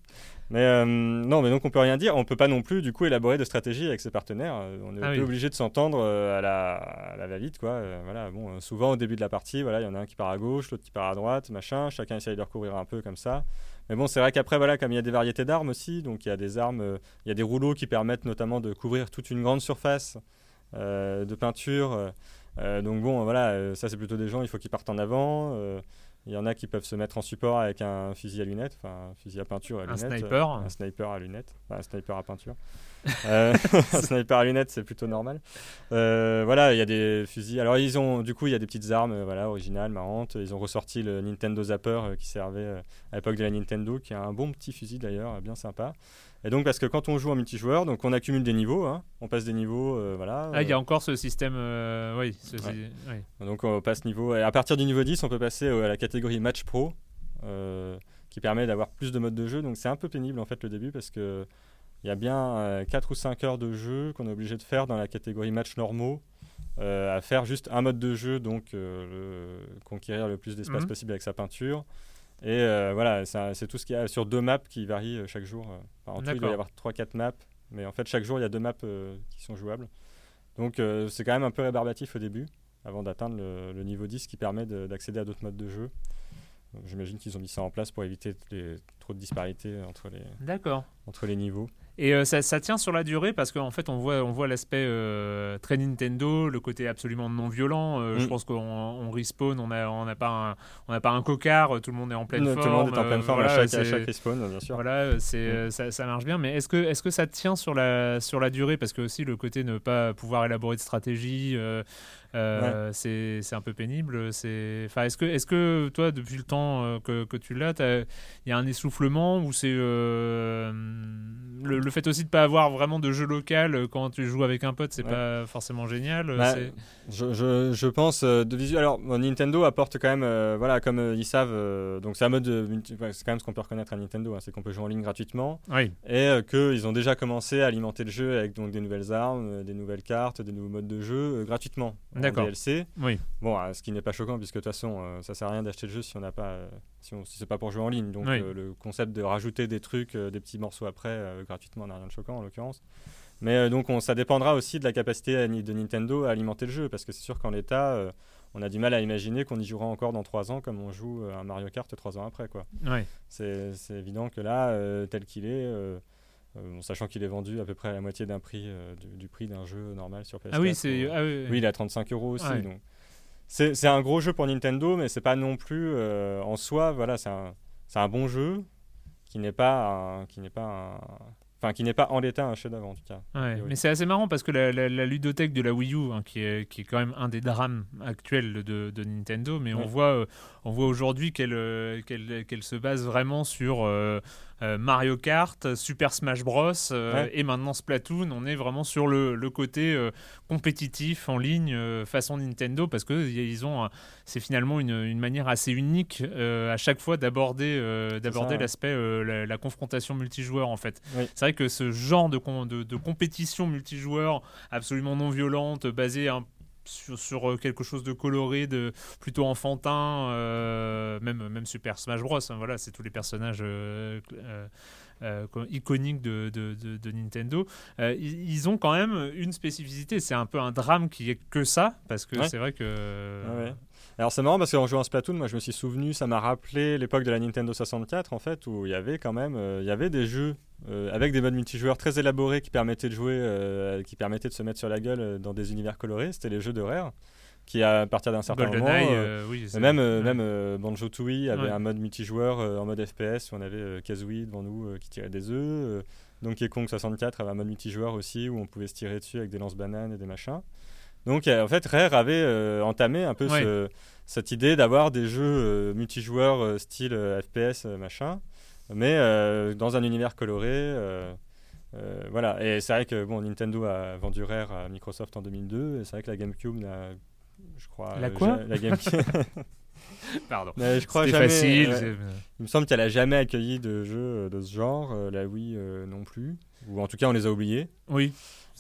Mais non, mais donc on peut rien dire. On peut pas non plus, du coup, élaborer de stratégie avec ses partenaires. On est ah obligé de s'entendre à la, à la va-vite, quoi. voilà, bon, souvent, au début de la partie, voilà, il y en a un qui part à gauche, l'autre qui part à droite, machin. Chacun essaye de recouvrir un peu comme ça. Mais bon, c'est vrai qu'après, voilà, comme il y a des variétés d'armes aussi, donc il y a des armes, euh, il y a des rouleaux qui permettent notamment de couvrir toute une grande surface euh, de peinture. Euh, donc bon, voilà, ça c'est plutôt des gens, il faut qu'ils partent en avant. Il y en a qui peuvent se mettre en support avec un fusil à lunettes, enfin un fusil à peinture à lunettes. Un sniper. un sniper à lunettes, enfin, un sniper à peinture. un sniper à lunettes, c'est plutôt normal. voilà, il y a des fusils. Alors ils ont, du coup, il y a des petites armes, voilà, originales, marrantes. Ils ont ressorti le Nintendo Zapper qui servait à l'époque de la Nintendo, qui est un bon petit fusil d'ailleurs, bien sympa. Et donc, parce que quand on joue en multijoueur, donc on accumule des niveaux, hein. on passe des niveaux, euh, voilà. Ah, il y a encore ce système, euh, oui, Donc on passe niveau, et à partir du niveau 10, on peut passer à la catégorie Match Pro, euh, qui permet d'avoir plus de modes de jeu. Donc c'est un peu pénible en fait le début, parce que il y a bien 4 ou 5 heures de jeu qu'on est obligé de faire dans la catégorie Match normaux. à faire juste un mode de jeu, donc conquérir le plus d'espace mhm. possible avec sa peinture, et euh, voilà, c'est tout ce qu'il y a sur deux maps qui varient euh, chaque jour. Euh. en tout, il doit y avoir 3-4 maps Mais en fait, chaque jour, il y a deux maps qui sont jouables. Donc c'est quand même un peu rébarbatif au début, avant d'atteindre le, niveau 10 qui permet d'accéder à d'autres modes de jeu. J'imagine qu'ils ont mis ça en place pour éviter trop de disparités entre les, entre les niveaux. Et euh, ça, ça, tient sur la durée parce qu'en fait, on voit, on voit l'aspect euh, très Nintendo, le côté absolument non violent. Euh, je mm. pense qu'on on respawn, on n'a on a pas, un, on a pas un cocard, tout le monde est en pleine forme. Tout le monde est en pleine forme à, chaque, à, chaque, respawn, bien sûr. Voilà, c'est, mm. ça, ça, marche bien. Mais est-ce que, est-ce que ça tient sur la, sur la durée? Parce que aussi, le côté ne pas pouvoir élaborer de stratégie. Euh, c'est un peu pénible. Enfin, est-ce que, est que toi, depuis le temps euh, que, que tu l'as, il y a un essoufflement ou c'est euh, le, fait aussi de pas avoir vraiment de jeu local quand tu joues avec un pote, c'est pas forcément génial. Bah, je, je, je, pense de visuel. Alors, Nintendo apporte quand même, voilà, comme ils savent, donc c'est un mode, c'est quand même ce qu'on peut reconnaître à Nintendo, hein, c'est qu'on peut jouer en ligne gratuitement oui. et qu'ils ont déjà commencé à alimenter le jeu avec donc des nouvelles armes, des nouvelles cartes, des nouveaux modes de jeu gratuitement. DLC. Oui. Bon, euh, ce qui n'est pas choquant puisque de toute façon, euh, ça sert à rien d'acheter le jeu si on n'a pas, euh, si, on, si c'est pas pour jouer en ligne. Donc le concept de rajouter des trucs, des petits morceaux après gratuitement n'a rien de choquant en l'occurrence. Mais donc on, ça dépendra aussi de la capacité de Nintendo à alimenter le jeu parce que c'est sûr qu'en l'état, on a du mal à imaginer qu'on y jouera encore dans 3 ans comme on joue un Mario Kart 3 ans après. Quoi. C'est, évident que là, tel qu'il est euh, sachant qu'il est vendu à peu près à la moitié d'un prix euh, du, prix d'un jeu normal sur PS4. Ah oui, c'est ah oui, il est à 35 euros aussi. Donc c'est un gros jeu pour Nintendo, mais c'est pas non plus euh, en soi. Voilà, c'est un, un bon jeu qui n'est pas qui n'est pas Enfin, qui n'est pas en l'état un chef-d'œuvre en tout cas. mais c'est assez marrant parce que la, ludothèque de la Wii U, hein, qui, est, qui est quand même un des drames actuels de, de Nintendo, mais on voit, on voit aujourd'hui qu'elle qu'elle se base vraiment sur euh, Mario Kart, Super Smash Bros euh, et maintenant Splatoon. On est vraiment sur le, côté euh, compétitif en ligne façon Nintendo parce que ils ont, c'est finalement une, manière assez unique à chaque fois d'aborder d'aborder l'aspect la, confrontation multijoueur en fait. C'est vrai que ce genre de, de, compétition multijoueur absolument non violente basée un sur, euh, quelque chose de coloré, de plutôt enfantin, euh, même, même Super Smash Bros. Hein, voilà, c'est tous les personnages euh, iconiques de, de, Nintendo. Ils, ont quand même une spécificité, c'est un peu un drame qui est que ça, parce que c'est vrai que. Alors c'est marrant parce qu'en jouant à Splatoon, moi je me suis souvenu, ça m'a rappelé l'époque de la Nintendo 64 en fait, où il y avait quand même, il y avait des jeux euh, avec des modes multijoueurs très élaborés qui permettaient de jouer, euh, qui permettaient de se mettre sur la gueule euh, dans des univers colorés. C'était les jeux de Rare qui à partir d'un certain moment, oui, même même Banjo Tooie avait un mode multijoueur en mode FPS où on avait Kazooie devant nous qui tirait des œufs. Donkey Kong 64 avait un mode multijoueur aussi où on pouvait se tirer dessus avec des lance-bananes et des machins. Donc en fait Rare avait entamé un peu cette idée d'avoir des jeux multijoueurs style FPS machin mais euh, dans un univers coloré. Euh, euh, voilà, et c'est vrai que bon, Nintendo a vendu Rare à Microsoft en 2002, et c'est vrai que la GameCube n'a, je crois, la quoi La GameCube. Pardon. Mais je crois jamais, facile. il me semble qu'elle a jamais accueilli de jeux de ce genre, la Wii non plus, ou en tout cas on les a oubliés. Oui.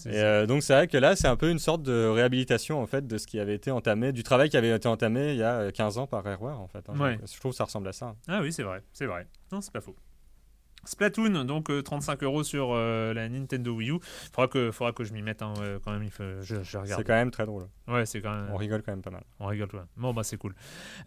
Et donc c'est vrai que là c'est un peu une sorte de réhabilitation en fait de ce qui avait été entamé, du travail qui avait été entamé il y a 15 ans par Rareware en fait. Hein. Je trouve que ça ressemble à ça. Ah oui c'est vrai, c'est vrai. Non c'est pas faux. Splatoon, donc 35 euh, euros sur euh, la Nintendo Wii U. Faudra que, faudra que je m'y mette hein, quand même. Il faut, je, regarde. C'est quand même très drôle. Ouais, c'est quand même. On rigole quand même pas mal. On rigole, ouais. Bon, bah c'est cool.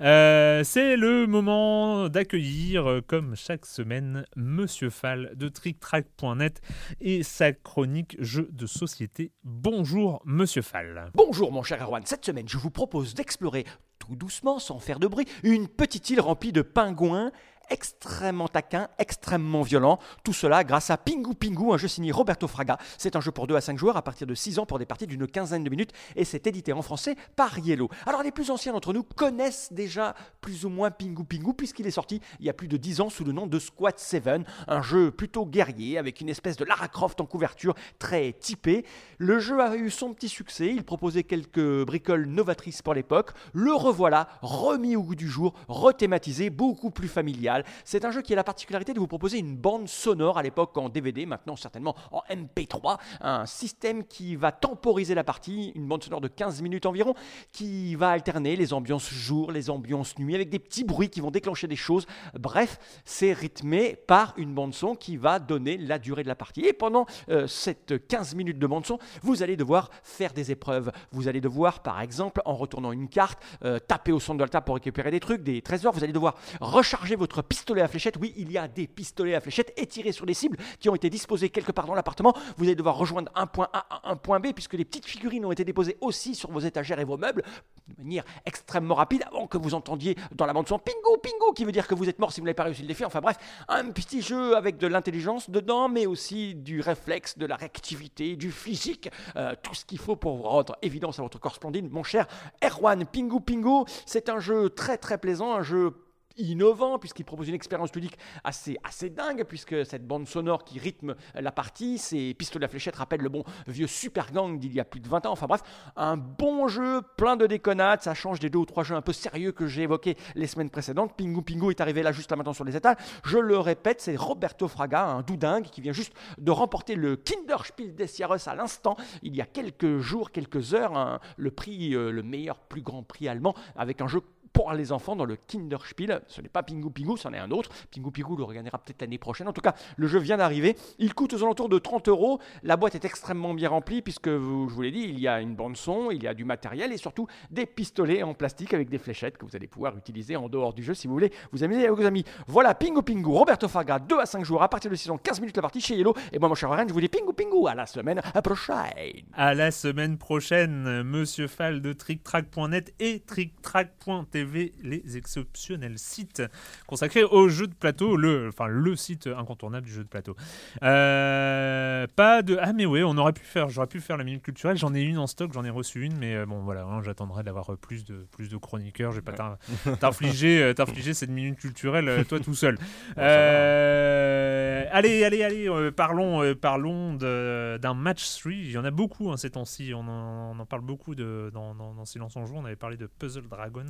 Euh, c'est le moment d'accueillir, comme chaque semaine, Monsieur Fall de TrickTrack.net et sa chronique jeux de société. Bonjour, Monsieur Fall. Bonjour, mon cher Erwan. Cette semaine, je vous propose d'explorer tout doucement, sans faire de bruit, une petite île remplie de pingouins extrêmement taquin, extrêmement violent. Tout cela grâce à Pingu Pingu, un jeu signé Roberto Fraga. C'est un jeu pour 2 à 5 joueurs à partir de 6 ans pour des parties d'une quinzaine de minutes et c'est édité en français par Yellow. Alors les plus anciens d'entre nous connaissent déjà plus ou moins Pingu Pingu puisqu'il est sorti il y a plus de 10 ans sous le nom de Squad 7, un jeu plutôt guerrier avec une espèce de Lara Croft en couverture très typée. Le jeu a eu son petit succès, il proposait quelques bricoles novatrices pour l'époque. Le revoilà, remis au goût du jour, rethématisé, beaucoup plus familial C'est un jeu qui a la particularité de vous proposer une bande sonore à l'époque en DVD, maintenant certainement en MP3, un système qui va temporiser la partie, une bande sonore de 15 minutes environ, qui va alterner les ambiances jour, les ambiances nuit, avec des petits bruits qui vont déclencher des choses. Bref, c'est rythmé par une bande son qui va donner la durée de la partie. Et pendant euh, cette 15 minutes de bande son, vous allez devoir faire des épreuves. Vous allez devoir, par exemple, en retournant une carte, euh, taper au centre de la table pour récupérer des trucs, des trésors. Vous allez devoir recharger votre pistolet à fléchettes. Oui, il y a des pistolets à fléchettes et tirer sur des cibles qui ont été disposées quelque part dans l'appartement. Vous allez devoir rejoindre un point A à un point B puisque les petites figurines ont été déposées aussi sur vos étagères et vos meubles de manière extrêmement rapide avant que vous entendiez dans la bande son pingo pingo qui veut dire que vous êtes mort si vous n'avez pas réussi le défi. Enfin bref, un petit jeu avec de l'intelligence dedans mais aussi du réflexe, de la réactivité, du physique, euh, tout ce qu'il faut pour rendre évidence à votre corps splendide. Mon cher Erwan Pingu Pingu, c'est un jeu très très plaisant, un jeu innovant puisqu'il propose une expérience ludique assez, assez dingue puisque cette bande sonore qui rythme la partie, ces pistolets à fléchettes rappellent le bon vieux Super Gang d'il y a plus de 20 ans. Enfin bref, un bon jeu plein de déconnades, ça change des deux ou trois jeux un peu sérieux que j'ai évoqués les semaines précédentes. Pingu Pingu est arrivé là juste là maintenant sur les étals. Je le répète, c'est Roberto Fraga, un doudingue qui vient juste de remporter le Kinderspiel des Jahres à l'instant, il y a quelques jours, quelques heures, le prix, euh, le meilleur, plus grand prix allemand avec un jeu pour les enfants dans le Kinderspiel. Ce n'est pas Pingu Pingu, c'en est un autre. Pingu Pingu le regagnera peut-être l'année prochaine. En tout cas, le jeu vient d'arriver. Il coûte aux alentours de 30 euros. La boîte est extrêmement bien remplie puisque, je vous l'ai dit, il y a une bande son, il y a du matériel et surtout des pistolets en plastique avec des fléchettes que vous allez pouvoir utiliser en dehors du jeu si vous voulez vous amuser avec vos amis. Voilà, Pingu Pingu, Roberto Farga, 2 à 5 jours à partir de 6 ans, 15 minutes la partie chez Yellow. Et moi, mon cher Warren, je vous dis Pingu Pingu. À la semaine prochaine. À la semaine prochaine, Monsieur Fall de TrickTrack.net et TrickTrack.tv, les exceptionnel site consacré aux jeux de plateau, le, enfin le site incontournable du jeu de plateau. Euh, pas de ah mais ouais, on aurait pu faire, j'aurais pu faire la minute culturelle. J'en ai une en stock, j'en ai reçu une, mais euh, bon voilà, hein, j'attendrai d'avoir plus de plus de chroniqueurs. Je vais pas t'infliger euh, t'infliger cette minute culturelle toi tout seul. allez allez allez, parlons parlons d'un match 3 Il y en a beaucoup hein, ces temps-ci. On, en parle beaucoup de, dans, dans, dans Silence en joue. On avait parlé de Puzzle Dragon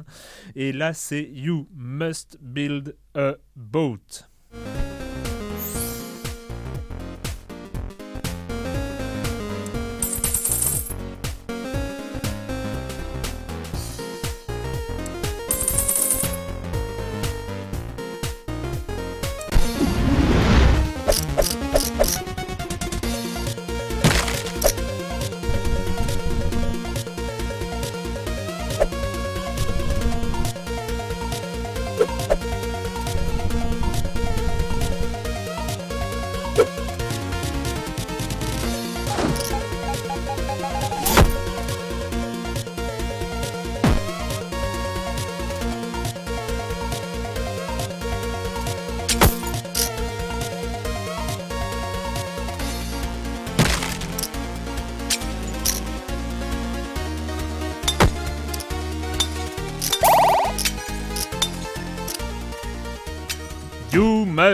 et là c'est You Must Build a Boat.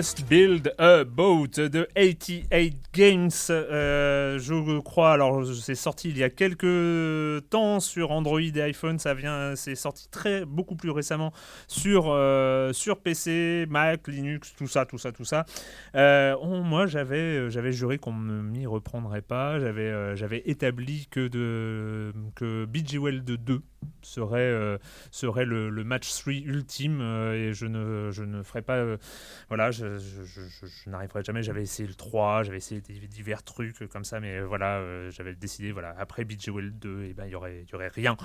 Build a Boat de 88 Games. Euh, je crois, alors c'est sorti il y a quelques temps sur Android et iPhone. Ça vient, c'est sorti très beaucoup plus récemment sur euh, sur PC, Mac, Linux, tout ça, tout ça, tout ça. Euh, moi, j'avais j'avais juré qu'on ne m'y reprendrait pas. J'avais j'avais établi que de que BGWell de 2 serait serait le, match 3 ultime et je ne je ne ferai pas voilà je, n'arriverai jamais. J'avais essayé le 3, j'avais essayé divers trucs comme ça, mais voilà, euh, j'avais décidé, voilà, après BJWell 2, et ben, il n'y aurait, y aurait rien.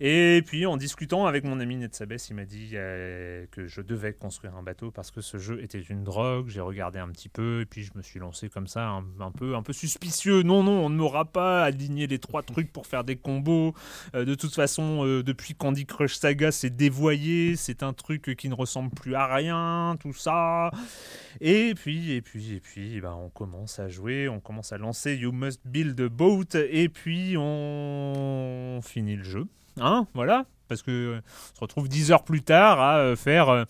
Et puis, en discutant avec mon ami Netsabes, il m'a dit euh, que je devais construire un bateau parce que ce jeu était une drogue. J'ai regardé un petit peu, et puis je me suis lancé comme ça, un, peu, un peu suspicieux. Non, non, on ne m'aura pas aligné les trois trucs pour faire des combos. Euh, de toute façon, depuis Candy Crush Saga, c'est dévoyé, c'est un truc qui ne ressemble plus à rien, tout ça. Et puis, et puis, et puis, ben, on commence à jouer, on commence à lancer You Must Build a Boat, et puis on finit le jeu. Hein, voilà, parce que on se retrouve 10 heures plus tard à euh, faire. Euh,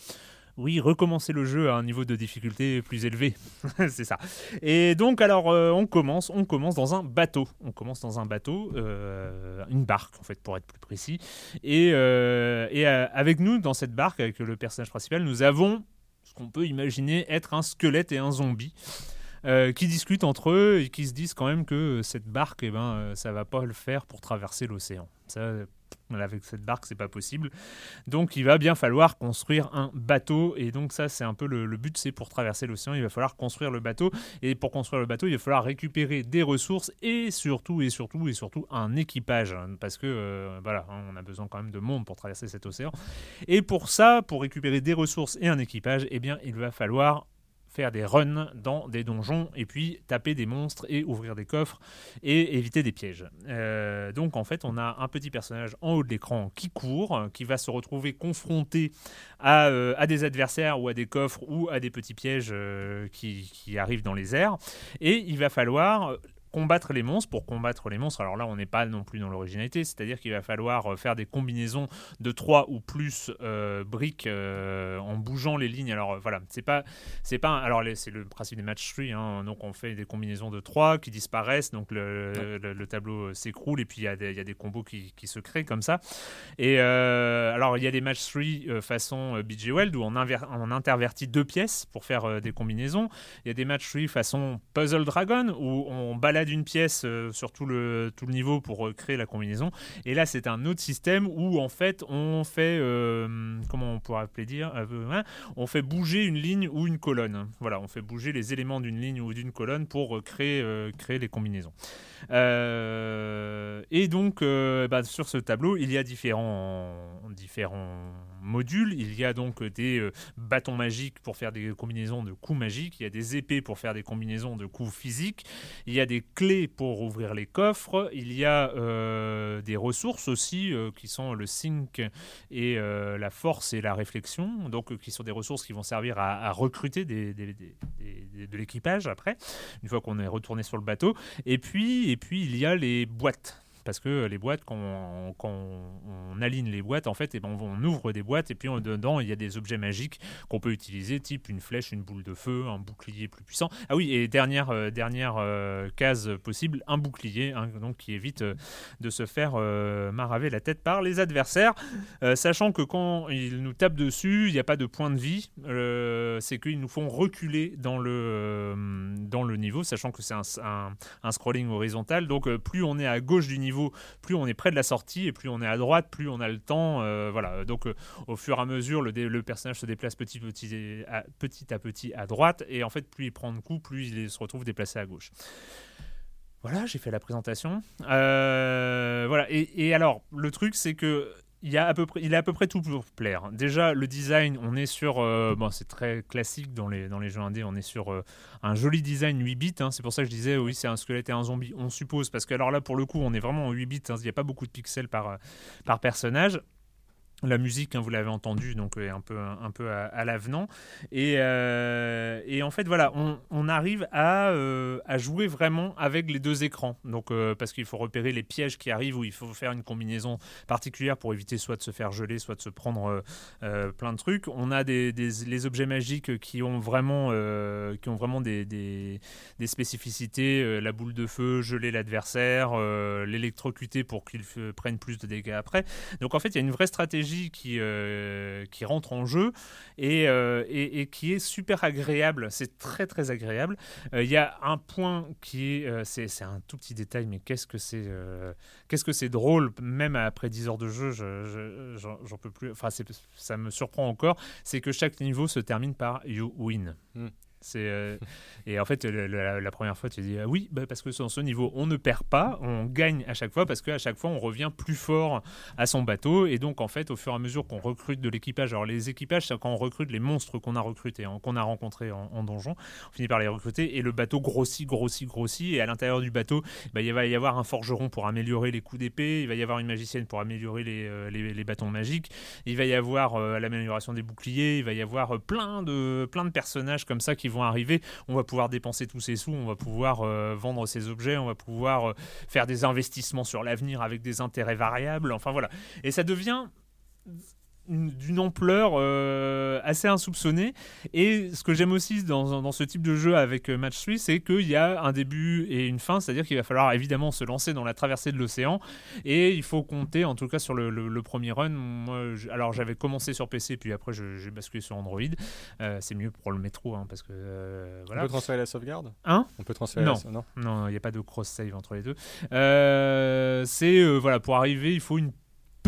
oui, recommencer le jeu à un niveau de difficulté plus élevé. c'est ça. Et donc, alors, euh, on commence, on commence dans un bateau. On commence dans un bateau, une barque, en fait, pour être plus précis. Et, avec nous, dans cette barque, avec le personnage principal, nous avons qu'on peut imaginer être un squelette et un zombie. Euh, qui discutent entre eux et qui se disent quand même que cette barque, eh ben, euh, ça va pas le faire pour traverser l'océan. Ça, avec cette barque, c'est pas possible. Donc, il va bien falloir construire un bateau. Et donc, ça, c'est un peu le, but, c'est pour traverser l'océan, il va falloir construire le bateau. Et pour construire le bateau, il va falloir récupérer des ressources et surtout, et surtout, et surtout, un équipage. Parce que, euh, voilà, hein, on a besoin quand même de monde pour traverser cet océan. Et pour ça, pour récupérer des ressources et un équipage, eh bien, il va falloir faire des runs dans des donjons et puis taper des monstres et ouvrir des coffres et éviter des pièges. Euh, donc en fait, on a un petit personnage en haut de l'écran qui court, qui va se retrouver confronté à, euh, des adversaires ou à des coffres ou à des petits pièges euh, qui arrivent dans les airs. Et il va falloir combattre les monstres. Pour combattre les monstres, alors là, on n'est pas non plus dans l'originalité, c'est-à-dire qu'il va falloir euh, faire des combinaisons de 3 ou plus euh, briques euh, en bougeant les lignes. Alors voilà, c'est pas, c'est pas, alors c'est le principe des match 3, hein. donc on fait des combinaisons de 3 qui disparaissent, donc le, le, tableau s'écroule et puis il y, a des, y a des combos qui, qui, se créent comme ça. Et alors il y a des match 3 façon BG Weld où on, on, intervertit deux pièces pour faire des combinaisons. Il y a des match 3 façon Puzzle Dragon où on balade d'une pièce euh, sur tout le, tout le niveau pour euh, créer la combinaison. Et là, c'est un autre système où en fait on fait, euh, comment on pourrait appeler dire, hein, on fait bouger une ligne ou une colonne. Voilà, on fait bouger les éléments d'une ligne ou d'une colonne pour créer, créer les combinaisons. et donc, bah, sur ce tableau, il y a différents, différents modules. Il y a donc des bâtons magiques pour faire des combinaisons de coups magiques. Il y a des épées pour faire des combinaisons de coups physiques. Il y a des clés pour ouvrir les coffres. Il y a euh, des ressources aussi euh, qui sont le sync et euh, la force et la réflexion, donc qui sont des ressources qui vont servir à, recruter de l'équipage après, une fois qu'on est retourné sur le bateau. Et puis, et puis il y a les boîtes parce que les boîtes, quand on, aligne les boîtes, en fait, et eh ben on, ouvre des boîtes et puis dedans, il y a des objets magiques qu'on peut utiliser, type une flèche, une boule de feu, un bouclier plus puissant. Ah oui, et dernière, euh, dernière euh, case possible, un bouclier, hein, donc qui évite euh, de se faire maraver la tête par les adversaires, sachant que quand ils nous tapent dessus, il n'y a pas de point de vie, c'est qu'ils nous font reculer dans le, dans le niveau, sachant que c'est un, un, scrolling horizontal, donc plus on est à gauche du niveau, plus on est près de la sortie et plus on est à droite, plus on a le temps. Euh, voilà. Donc euh, au fur et à mesure, le, personnage se déplace petit, petit, à, petit à petit à droite et en fait, plus il prend de coups, plus il se retrouve déplacé à gauche. Voilà, j'ai fait la présentation. Euh, voilà. Et, alors, le truc, c'est que il, a à peu près, il est à peu près tout pour plaire. Déjà, le design, on est sur. bon, c'est très classique dans les, dans les jeux indés. On est sur un joli design 8 bits. Hein. c'est pour ça que je disais, oui, c'est un squelette et un zombie, on suppose. Parce que, alors là, pour le coup, on est vraiment en 8 bits. Hein. il n'y a pas beaucoup de pixels par, par personnage. La musique, hein, vous l'avez entendu, donc est un peu, un, peu à, l'avenant. Et, euh, et, en fait, voilà, on, arrive à, euh, à, jouer vraiment avec les deux écrans. Donc, euh, parce qu'il faut repérer les pièges qui arrivent où il faut faire une combinaison particulière pour éviter soit de se faire geler, soit de se prendre plein de trucs. On a des, des, les objets magiques qui ont vraiment, qui ont vraiment des, des, des spécificités. la boule de feu, geler l'adversaire, l'électrocuter pour qu'il prenne plus de dégâts après. Donc, en fait, il y a une vraie stratégie qui, euh, qui rentre en jeu euh, et, qui est super agréable. C'est très très agréable. Euh, il y a un point qui est, c'est, un tout petit détail, mais qu'est-ce que c'est, qu'est-ce que drôle, même après 10 heures de jeu, j'en, peux plus. Enfin, ça me surprend encore. C'est que chaque niveau se termine par you win. Hmm. C'est euh, et en fait la, première fois tu dis ah oui bah, parce que dans ce niveau on ne perd pas, on gagne à chaque fois parce qu'à chaque fois on revient plus fort à son bateau. Et donc en fait au fur et à mesure qu'on recrute de l'équipage, alors les équipages c'est quand on recrute les monstres qu'on a recrutés, hein, qu'on a rencontrés en, donjon, on finit par les recruter et le bateau grossit, grossit, grossit. Et à l'intérieur du bateau bah, il va y avoir un forgeron pour améliorer les coups d'épée, il va y avoir une magicienne pour améliorer les, euh, les, bâtons magiques, il va y avoir euh, l'amélioration des boucliers, il va y avoir plein de plein de personnages comme ça qui vont arriver, on va pouvoir dépenser tous ces sous, on va pouvoir euh, vendre ces objets, on va pouvoir euh, faire des investissements sur l'avenir avec des intérêts variables, enfin voilà. Et ça devient d'une ampleur euh, assez insoupçonnée. Et ce que j'aime aussi dans, dans ce type de jeu avec euh, Match 3, c'est qu'il y a un début et une fin, c'est-à-dire qu'il va falloir évidemment se lancer dans la traversée de l'océan. Et il faut compter, en tout cas sur le, le- le premier run. Moi, je- alors j'avais commencé sur PC, puis après j'ai basculé sur Android. Euh, c'est mieux pour le métro, hein, parce que euh, On voilà. peut transférer la sauvegarde? Hein? On peut transférer Non. la Non? Non, il n'y a pas de cross-save entre les deux. C'est, voilà, pour arriver, il faut une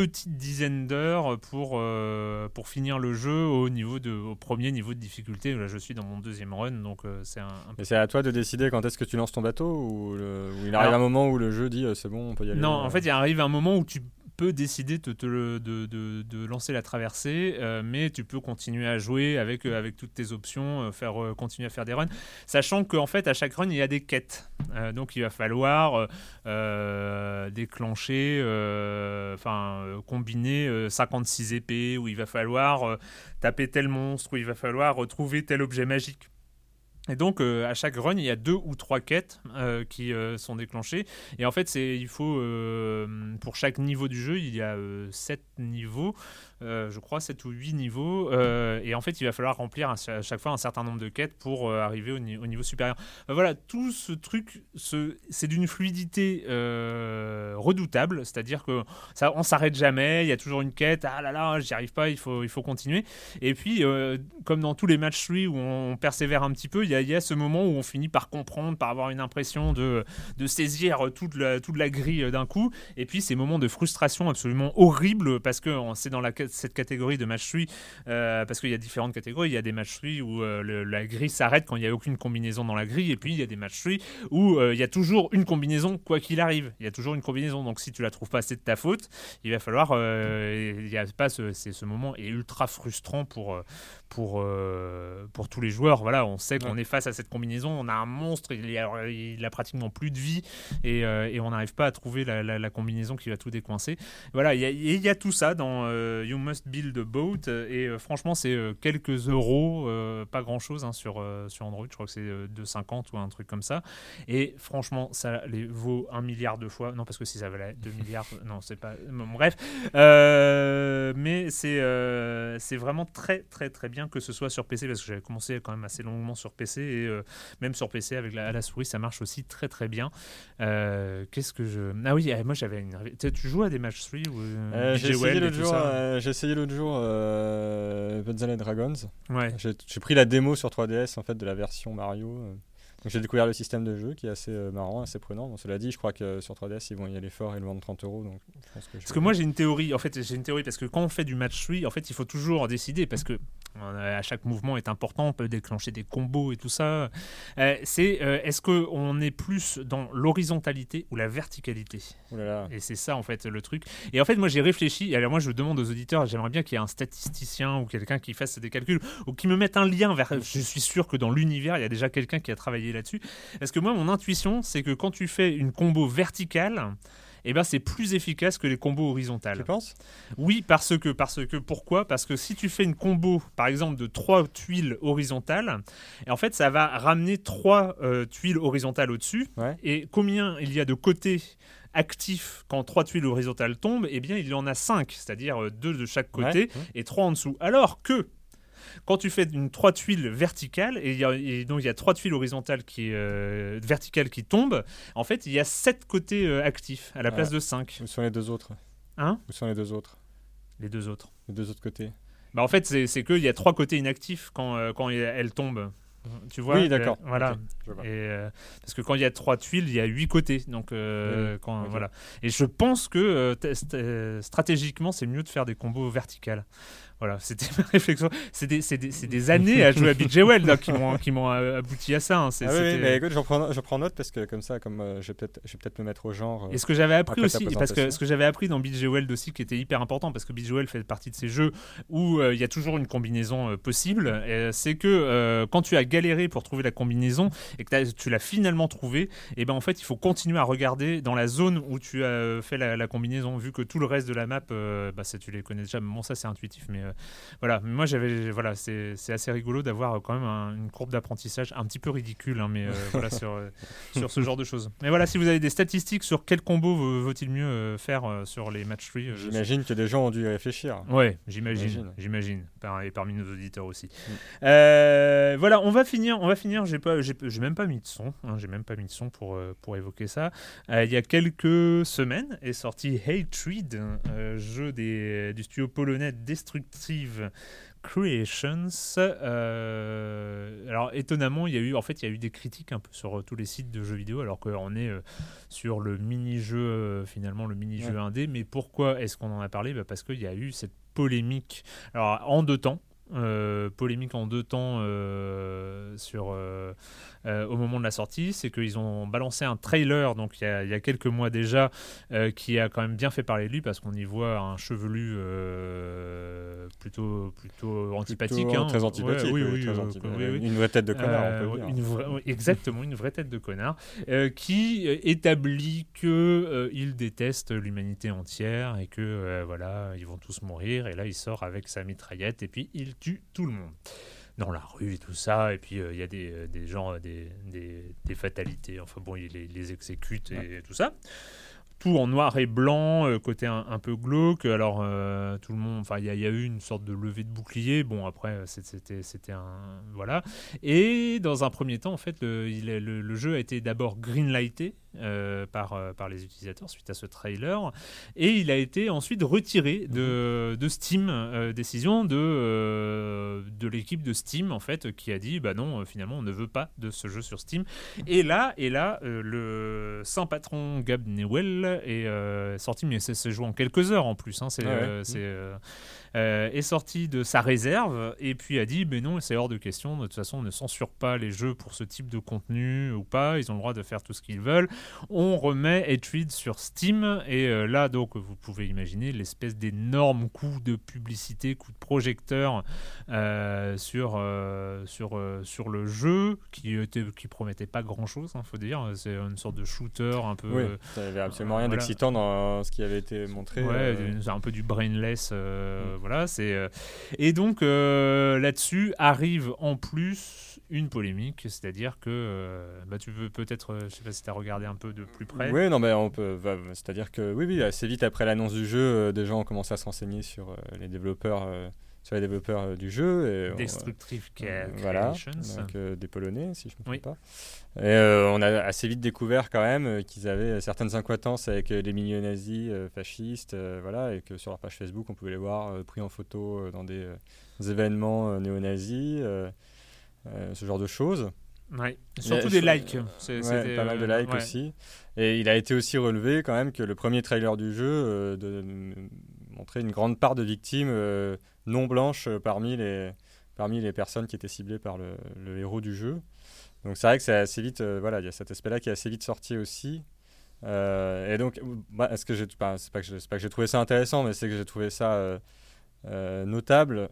petite dizaine d'heures pour, euh, pour finir le jeu au, niveau de, au premier niveau de difficulté. Là, je suis dans mon deuxième run, donc euh, c'est un, un peu... Et c'est à toi de décider quand est-ce que tu lances ton bateau ou, le- ou il arrive Alors- un moment où le jeu dit euh, c'est bon, on peut y aller. Non, en fait, il arrive un moment où tu décider de, te lancer la traversée, euh, mais tu peux continuer à jouer avec, euh, toutes tes options, euh, faire, continuer à faire des runs, sachant qu'en fait, à chaque run, il y a des quêtes. Donc, il va falloir déclencher, enfin, combiner euh, 56 épées, où il va falloir taper tel monstre, où il va falloir retrouver tel objet magique. Et donc, euh, à chaque run, il y a deux ou trois quêtes euh, qui euh, sont déclenchées. Et en fait, c'est, il faut, pour chaque niveau du jeu, il y a sept niveaux, je crois, sept ou huit niveaux. euh, et en fait, il va falloir remplir à cha- à chaque fois un certain nombre de quêtes pour euh, arriver au, ni- au niveau supérieur. Euh, voilà, tout ce truc, ce, c'est d'une fluidité euh, redoutable. C'est-à-dire que ça, on s'arrête jamais. Il y a toujours une quête. Ah là là, j'y arrive pas. Il faut, il faut continuer. Et puis, euh, comme dans tous les matchs 3 où on persévère un petit peu, il y, a- ce moment où on finit par comprendre, par avoir une impression de, saisir toute la, toute la grille euh, d'un coup. Et puis, ces moments de frustration absolument horribles parce que c'est dans la, cette catégorie de match 3, euh, parce qu'il y a différentes catégories. Il y a des matchs 3 où euh, le- la grille s'arrête quand il n'y a aucune combinaison dans la grille. Et puis, il y a des matchs 3 où euh, il y a toujours une combinaison, quoi qu'il arrive. Il y a toujours une combinaison. Donc, si tu la trouves pas, c'est de ta faute. Il va falloir. il y a pas ce, ce moment est ultra frustrant pour pour pour tous les joueurs. Voilà, on sait qu'on est face à cette combinaison. On a un monstre, il a, il a pratiquement plus de vie et, et on n'arrive pas à trouver la, la- la combinaison qui va tout décoincer. Voilà, il y a, il y a tout ça dans Must Build a Boat et euh, franchement, c'est euh, quelques euros, euh, pas grand chose sur euh, sur Android. Je crois que c'est euh, 2,50 ou un truc comme ça. Et franchement, ça les vaut un milliard de fois. Non, parce que si ça valait 2 milliards, non, c'est pas. bon, bref, Euh, mais c'est euh, c'est vraiment très très très bien que ce soit sur PC parce que j'avais commencé quand même assez longuement sur PC et euh, même sur PC avec la, la souris, ça marche aussi très très bien. Euh, Qu'est-ce que je. Ah oui, eh, moi j'avais une. Tu tu joues à des matchs 3 ou euh, Euh, j'ai essayé l'autre jour, euh, j'ai essayé l'autre jour euh, Puzzle and Dragons. Ouais. J'ai pris la démo sur 3DS en fait de la version Mario. Euh. J'ai découvert le système de jeu qui est assez euh, marrant, assez prenant. Bon, cela dit, je crois que sur 3DS ils vont y aller fort et le vendre 30 euros. Donc je pense que je Parce que moi j'ai une théorie, en fait j'ai une théorie parce que quand on fait du match 3, en fait il faut toujours décider parce que euh, à chaque mouvement est important, on peut déclencher des combos et tout ça. Euh, c'est euh, est-ce qu'on est plus dans l'horizontalité ou la verticalité? Ouh là là. Et c'est ça en fait le truc. Et en fait moi j'ai réfléchi, et alors moi je demande aux auditeurs, j'aimerais bien qu'il y ait un statisticien ou quelqu'un qui fasse des calculs ou qui me mette un lien vers... Je suis sûr que dans l'univers il y a déjà quelqu'un qui a travaillé là-dessus. Parce que moi mon intuition c'est que quand tu fais une combo verticale, eh ben c'est plus efficace que les combos horizontales. Tu penses? Oui, parce que, parce que, pourquoi? Parce que si tu fais une combo, par exemple, de trois tuiles horizontales, et en fait, ça va ramener trois euh, tuiles horizontales au-dessus. Ouais. Et combien il y a de côtés actifs quand trois tuiles horizontales tombent? Eh bien, il y en a cinq, c'est-à-dire euh, deux de chaque côté ouais. et trois en dessous. Alors que quand tu fais une trois tuiles verticales et, il y a- et donc il y a trois tuiles horizontales qui euh, verticales qui tombent, en fait il y a sept côtés euh, actifs à la place de cinq. Où sont les deux autres Hein? Où sont les deux autres Les deux autres. Les deux autres côtés Bah en fait, c'est qu'il y a trois côtés inactifs quand, euh, quand elle tombe. Tu vois Oui, d'accord. euh, voilà. Vois. Et, euh, parce que quand il y a trois tuiles, il y a huit côtés. Donc, Oui, quand, ok. voilà. Et je pense que stratégiquement, c'est mieux de faire des combos verticales. Voilà, c'était ma réflexion. C'est des, c'est des- c'est des années à jouer à BJ Well là, qui m'ont qui m'ont euh, abouti à ça. hein. C'est- Ah oui, mais écoute, j'en prends, je prends note parce que comme ça, comme euh, je vais peut-être peut-être me mettre au genre. euh, Et ce que j'avais appris aussi, parce que ce que j'avais appris dans BJ Weld aussi, qui était hyper important, parce que BJ Weld fait partie de ces jeux où euh, il y a toujours une combinaison possible, c'est que quand tu as galéré pour trouver la combinaison et que tu l'as finalement trouvée, et ben en fait il faut continuer à regarder dans la zone où tu as fait la, la combinaison, vu que tout le reste de la map, bah, ça, tu les connais déjà. Mais bon, ça c'est intuitif, mais voilà, moi j'avais, voilà, c'est assez rigolo d'avoir quand même une courbe d'apprentissage un petit peu ridicule, hein, mais voilà sur sur ce genre de choses. Mais voilà, si vous avez des statistiques sur quel combo vaut-il mieux faire sur les match 3 J'imagine que des gens ont dû y réfléchir. Ouais, j'imagine, j'imagine, et parmi nos auditeurs aussi. Mm. voilà, on va finir, on va finir. J'ai pas, j'ai même pas mis de son, hein, j'ai même pas mis de son pour pour évoquer ça. il y a quelques semaines est sorti Hatred, euh, jeu des, du studio polonais Destructive Creations. Euh, alors étonnamment, il y a eu en fait il y a eu des critiques un peu sur tous les sites de jeux vidéo, alors qu'on est euh, sur le mini-jeu finalement le mini-jeu indé. Mais pourquoi est-ce qu'on en a parlé? Bah, Parce qu'il y a eu cette polémique. Alors en deux temps. Polémique en deux temps sur euh, au moment de la sortie, c'est qu'ils ont balancé un trailer, donc il y a, quelques mois déjà, euh, qui a quand même bien fait parler de lui parce qu'on y voit un chevelu euh, plutôt plutôt antipathique, hein. très antipathique, oui, oui, une vraie tête de connard, on peut dire. exactement, une vraie tête de connard, qui établit que il déteste l'humanité entière et que voilà, ils vont tous mourir. Et là, il sort avec sa mitraillette et puis il tue tout le monde dans la rue et tout ça. Et puis euh, il y a des, euh, des gens, des, des, des, fatalités. Enfin bon, il les, les exécute et tout ça tout en noir et blanc, euh, côté un, peu glauque. Alors, euh, tout le monde, enfin, il y, a eu une sorte de levée de bouclier. Bon, après, c'était, c'était un. Voilà. Et dans un premier temps, en fait, le, il, le, jeu a été d'abord greenlighté euh, par, par les utilisateurs suite à ce trailer. Et il a été ensuite retiré de, de Steam. décision de, de l'équipe de Steam, en fait, qui a dit bah non, finalement, on ne veut pas de ce jeu sur Steam. Et là, et là le saint patron Gab Newell est euh, sorti, mais c'est joué en quelques heures en plus. Hein, c'est euh, euh, euh, est sorti de sa réserve et puis a dit mais non c'est hors de question. De toute façon on ne censure pas les jeux pour ce type de contenu ou pas. Ils ont le droit de faire tout ce qu'ils veulent. On remet Hatred sur Steam et euh, là donc vous pouvez imaginer l'espèce d'énorme coup de publicité coup de projecteur euh, sur sur sur le jeu qui était qui promettait pas grand chose il hein, faut dire. C'est une sorte de shooter un peu oui, ça avait absolument rien d'excitant dans ce qui avait été montré ouais c'est un peu du brainless voilà, c'est euh, et donc euh, là-dessus arrive en plus une polémique, c'est-à-dire que euh, bah, tu veux peut-être, je sais pas si tu as regardé un peu de plus près. Oui, non, mais c'est-à-dire que oui, oui, assez vite après l'annonce du jeu, des gens ont commencé à se renseigner sur les développeurs sur les développeurs euh, du jeu. Et Destructive euh, Voilà, donc, euh, des Polonais, si je ne me trompe pas. Et on a assez vite découvert quand même qu'ils avaient certaines incohérences avec les milieux nazis fascistes, voilà, et que sur leur page Facebook, on pouvait les voir pris en photo dans des, événements néo-nazis, ce genre de choses. Ouais. Surtout des likes. C'est pas mal de likes aussi. Et il a été aussi relevé quand même que le premier trailer du jeu de, montrait une grande part de victimes non blanches euh, parmi les, parmi les personnes qui étaient ciblées par le, héros du jeu. Donc c'est vrai que c'est assez vite, euh, voilà, il y a cet aspect-là qui est assez vite sorti aussi. Euh, et donc, bah, est-ce que j'ai, pas, c'est pas que j'ai trouvé ça intéressant, mais c'est que j'ai trouvé ça notable.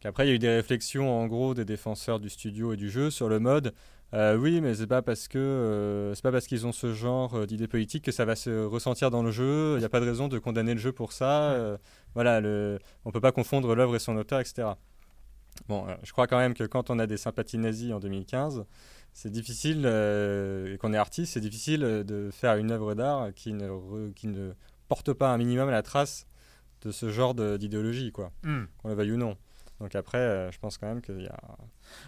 qu'après, il y a eu des réflexions en gros des défenseurs du studio et du jeu sur le mode. Oui, mais c'est pas parce que c'est pas parce qu'ils ont ce genre d'idées politiques que ça va se ressentir dans le jeu. Il n'y a pas de raison de condamner le jeu pour ça voilà, le, on peut pas confondre l'œuvre et son auteur, etc. Bon, euh, je crois quand même que quand on a des sympathies nazies en 2015, c'est difficile, euh, et qu'on est artiste, c'est difficile de faire une œuvre d'art qui ne, qui ne porte pas un minimum la trace de ce genre d'idéologie, quoi, hmm. qu'on le veuille ou non. Donc après, euh, je pense quand même qu'il y a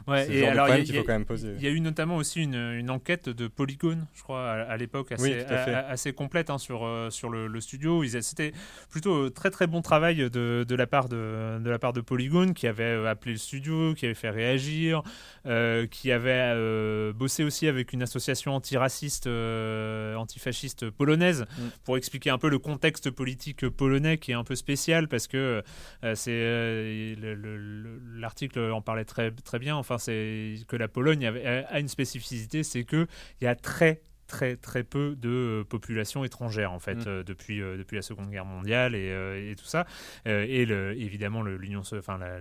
Ouais, et alors il y a eu notamment aussi une, une enquête de Polygon, je crois, à, l'époque, assez, assez complète hein, sur, euh, sur le, studio. C'était plutôt euh, très très bon travail de, de, la part de, de la part de Polygon, qui avait euh, appelé le studio, qui avait fait réagir, qui avait bossé aussi avec une association antiraciste, antifasciste polonaise, mm. pour expliquer un peu le contexte politique polonais qui est un peu spécial parce que c'est l'article en parlait très très bien Enfin, c'est que la Pologne a une spécificité, c'est que il y a très très très peu de population étrangère en fait mm. euh, depuis euh, depuis la Seconde Guerre mondiale et, euh, et tout ça et le, évidemment l'Union enfin la,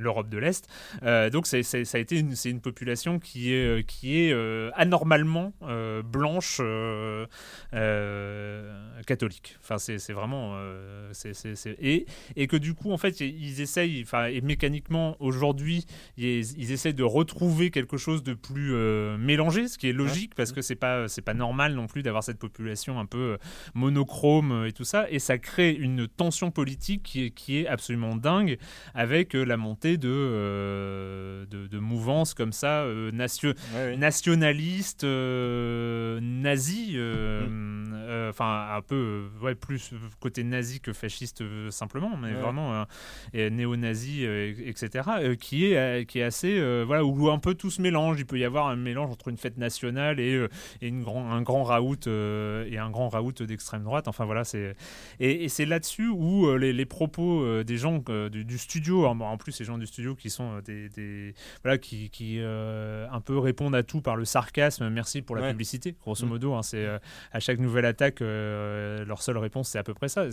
l'Europe de l'Est. Euh, donc c'est, ça a été une, c'est une population qui est, qui est euh, anormalement euh, blanche, catholique. Enfin, c'est vraiment. Euh, c'est et, et que du coup, en fait, ils essayent, enfin, et mécaniquement, aujourd'hui, ils, ils, essayent de retrouver quelque chose de plus euh, mélangé, ce qui est logique parce que c'est pas, pas normal non plus d'avoir cette population un peu euh, monochrome et tout ça. Et ça crée une tension politique qui est, qui est absolument dingue avec la montée de, de, de, mouvances comme ça, nation, nationalistes, nazis, mm. enfin, un peu, ouais, plus côté nazi que fasciste euh, simplement, mais vraiment euh, néo-nazi, euh, etc., qui, est, qui est assez. voilà, où un peu tout se mélange. Il peut y avoir un mélange entre une fête nationale et, et une grand, un grand raout et un grand raout d'extrême droite. Enfin voilà, c'est. Et, c'est là-dessus où les, propos des gens du, studio, en, plus, ces gens du studio qui sont des. voilà, qui, qui un peu répondent à tout par le sarcasme. Merci pour la publicité, grosso mm. modo. Hein, c'est à chaque nouvelle attaque, leur seule réponse, c'est à peu près ça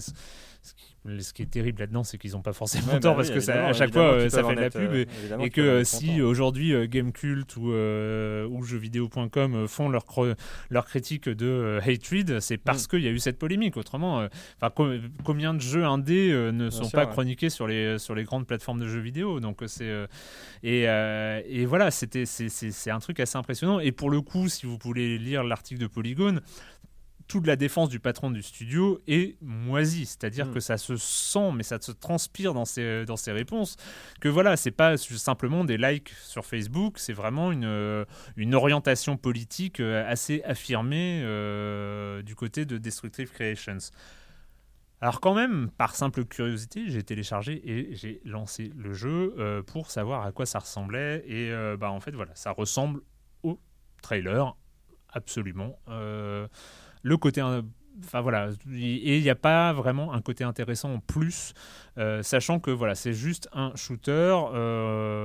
ce qui est terrible là-dedans, c'est qu'ils n'ont pas forcément tort bah parce que ça, à chaque fois euh, ça fait de la pub et, euh, que euh, si aujourd'hui Gamecult ou, ou jeuxvideo.com font leur, leur critique de Hatred, c'est parce mm. qu'il y a eu cette polémique. Autrement, combien de jeux indés ne sont pas chroniqués sur les, sur les grandes plateformes de jeux vidéo Donc c'est et, et, voilà, c'était c'est un truc assez impressionnant. Et pour le coup, si vous voulez lire l'article de Polygon, toute la défense du patron du studio est moisie. C'est-à-dire mm. que ça se sent, mais ça se transpire dans ses, dans ses réponses. Que voilà, c'est pas simplement des likes sur Facebook, c'est vraiment une, euh, une orientation politique euh, assez affirmée euh, du côté de Destructive Creations. Alors quand même, par simple curiosité, j'ai téléchargé et j'ai lancé le jeu pour savoir à quoi ça ressemblait. Et bah en fait voilà, ça ressemble au trailer, absolument le côté enfin voilà et il n'y a pas vraiment un côté intéressant en plus euh, sachant que voilà c'est juste un shooter euh,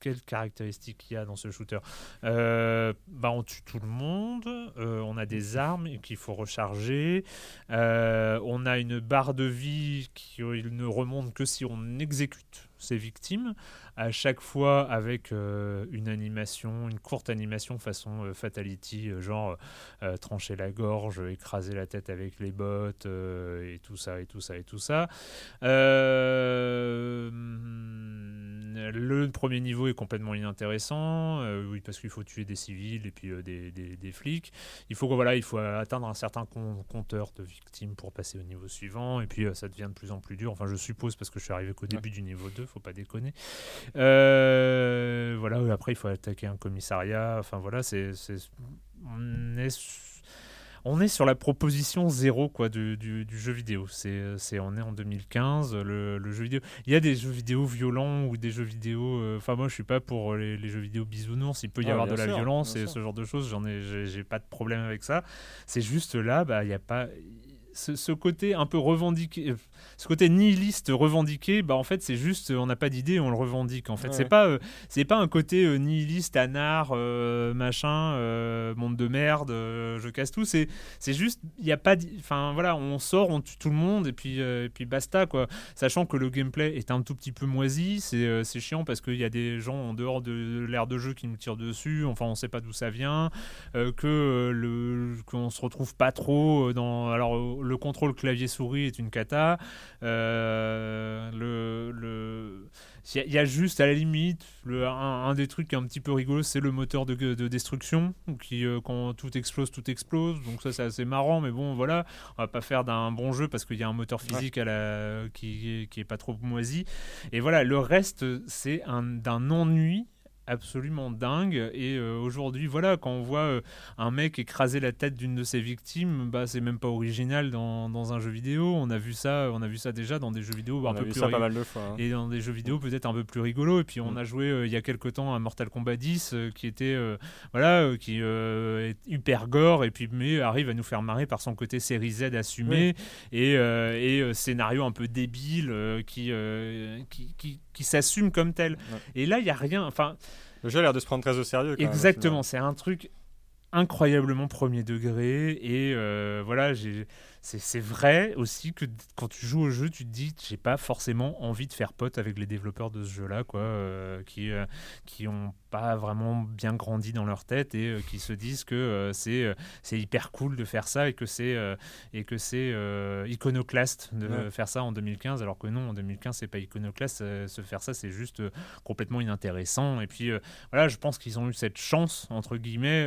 quelles caractéristiques il y a dans ce shooter? Euh, bah on tue tout le monde on a des armes qu'il faut recharger on a une barre de vie qui ne remonte que si on exécute ses victimes à chaque fois avec euh, une animation, une courte animation façon euh, Fatality, euh, genre trancher la gorge, écraser la tête avec les bottes et tout ça et tout ça et tout ça. Le premier niveau est complètement inintéressant, oui parce qu'il faut tuer des civils et puis des, des, flics. Il faut voilà, il faut atteindre un certain compteur de victimes pour passer au niveau suivant et puis ça devient de plus en plus dur. Enfin je suppose parce que je suis arrivé qu'au début du niveau 2, faut pas déconner. Euh, voilà, après il faut attaquer un commissariat. Enfin voilà, c'est, on est on est sur la proposition zéro quoi du, du, jeu vidéo. C'est, c'est on est en 2015. Le, le, jeu vidéo. Il y a des jeux vidéo violents ou des jeux vidéo. Euh, enfin moi je suis pas pour les, jeux vidéo bisounours. Il peut y avoir de la violence et ce genre de choses. J'en ai j'ai, j'ai pas de problème avec ça. C'est juste là bah il y a pas ce, côté un peu revendiqué, euh, ce côté nihiliste revendiqué, bah en fait c'est juste on n'a pas d'idée, on le revendique. En fait, c'est pas euh, c'est pas un côté euh, nihiliste, anard, machin, monde de merde, je casse tout. C'est c'est juste il y a pas, enfin voilà, on sort, on tue tout le monde et puis et puis basta quoi. Sachant que le gameplay est un tout petit peu moisi, c'est c'est chiant parce qu'il y a des gens en dehors de l'ère de jeu qui nous tirent dessus. Enfin on sait pas d'où ça vient, que le qu'on se retrouve pas trop dans alors le contrôle clavier-souris est une cata. Euh, le, il y, a juste à la limite le, un, des trucs qui est un petit peu rigolo, c'est le moteur de, destruction qui euh, quand tout explose, tout explose. Donc ça c'est assez marrant, mais bon voilà, on va pas faire d'un bon jeu parce qu'il y a un moteur physique à la, qui, qui est pas trop moisi. Et voilà, le reste c'est d'un ennui absolument dingue. Et euh, aujourd'hui, voilà, quand on voit euh, un mec écraser la tête d'une de ses victimes, bah c'est même pas original dans, dans, un jeu vidéo. On a vu ça, on a vu ça déjà dans des jeux vidéo un peu plus pas mal de fois, hein. et dans des jeux vidéo peut-être un peu plus rigolo. Et puis on mm. a joué euh, il y a quelque temps à Mortal Kombat 10 qui était voilà qui est hyper gore et puis mais arrive à nous faire marrer par son côté série Z assumé et, et scénario un peu débile qui, qui, qui, qui s'assume comme tel. Et là il y a rien. Enfin le jeu a l'air de se prendre très au sérieux. Exactement, c'est un truc incroyablement premier degré et euh, voilà j'ai c'est vrai aussi que quand tu joues au jeu, tu te dis j'ai pas forcément envie de faire pote avec les développeurs de ce jeu-là, quoi, euh, qui euh, qui ont pas vraiment bien grandi dans leur tête et euh, qui se disent que c'est c'est hyper cool de faire ça et que c'est et que c'est iconoclaste de faire ça en 2015, alors que non, en 2015 c'est pas iconoclaste, se faire ça c'est juste complètement inintéressant. Et puis voilà, je pense qu'ils ont eu cette chance entre guillemets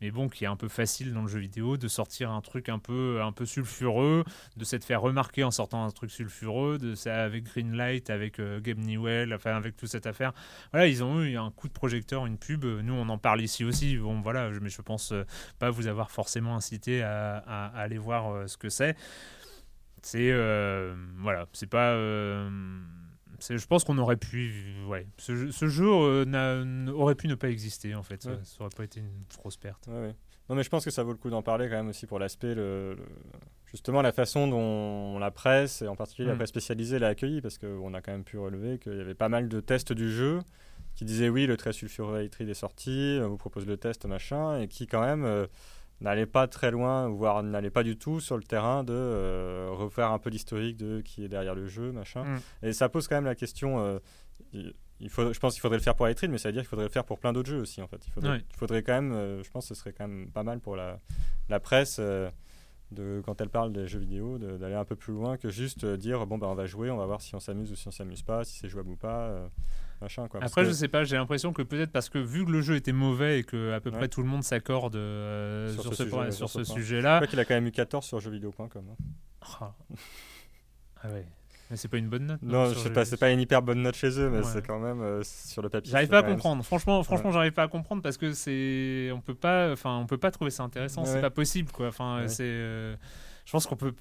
mais bon, qui est un peu facile dans le jeu vidéo, de sortir un truc un peu, un peu sulfureux, de s'être fait remarquer en sortant un truc sulfureux, de ça avec Greenlight, avec euh, Gabe Newell, enfin avec toute cette affaire. Voilà, ils ont eu un coup de projecteur, une pub. Nous, on en parle ici aussi. Bon, voilà, mais je pense euh, pas vous avoir forcément incité à, aller voir euh, ce que c'est. C'est voilà, c'est pas je pense qu'on aurait pu. Ouais, ce, ce jeu euh, aurait pu ne pas exister en fait. Ça, aurait pas été une grosse perte. Non, mais je pense que ça vaut le coup d'en parler quand même aussi pour l'aspect, le, justement la façon dont la presse, et en particulier la mm. presse spécialisée, l'a accueilli, parce qu'on a quand même pu relever qu'il y avait pas mal de tests du jeu qui disaient oui, le trait sulfureux est sorti, on vous propose le test, machin, et qui quand même. Euh, n'allait pas très loin, voire n'allait pas du tout sur le terrain de euh, refaire un peu l'historique de qui est derrière le jeu, machin. Mm. Et ça pose quand même la question. Euh, il faut, je pense qu'il faudrait le faire pour Eitrid, mais ça veut dire qu'il faudrait le faire pour plein d'autres jeux aussi, en fait. Il faudrait, il faudrait quand même, euh, je pense que ce serait quand même pas mal pour la, la presse. De, quand elle parle des jeux vidéo, d'aller un peu plus loin que juste dire bon ben on va jouer, on va voir si on s'amuse ou si on s'amuse pas, si c'est jouable ou pas. Après, je sais pas, j'ai l'impression que peut-être parce que vu que le jeu était mauvais et que à peu près tout le monde s'accorde euh, sur, ce, sujet, sur ce sujet-là. Je qu'il a quand même eu 14 sur jeuxvideo.com. Hein. Ah. ah ouais. Mais c'est pas une bonne note. Non, c'est pas, pas une hyper bonne note chez eux, mais c'est quand même euh, sur le papier. J'arrive pas à comprendre. Franchement, franchement, j'arrive pas à comprendre parce que c'est, on peut pas, enfin, on peut pas trouver ça intéressant. C'est pas possible, quoi. Enfin, c'est, euh, je pense qu'on peut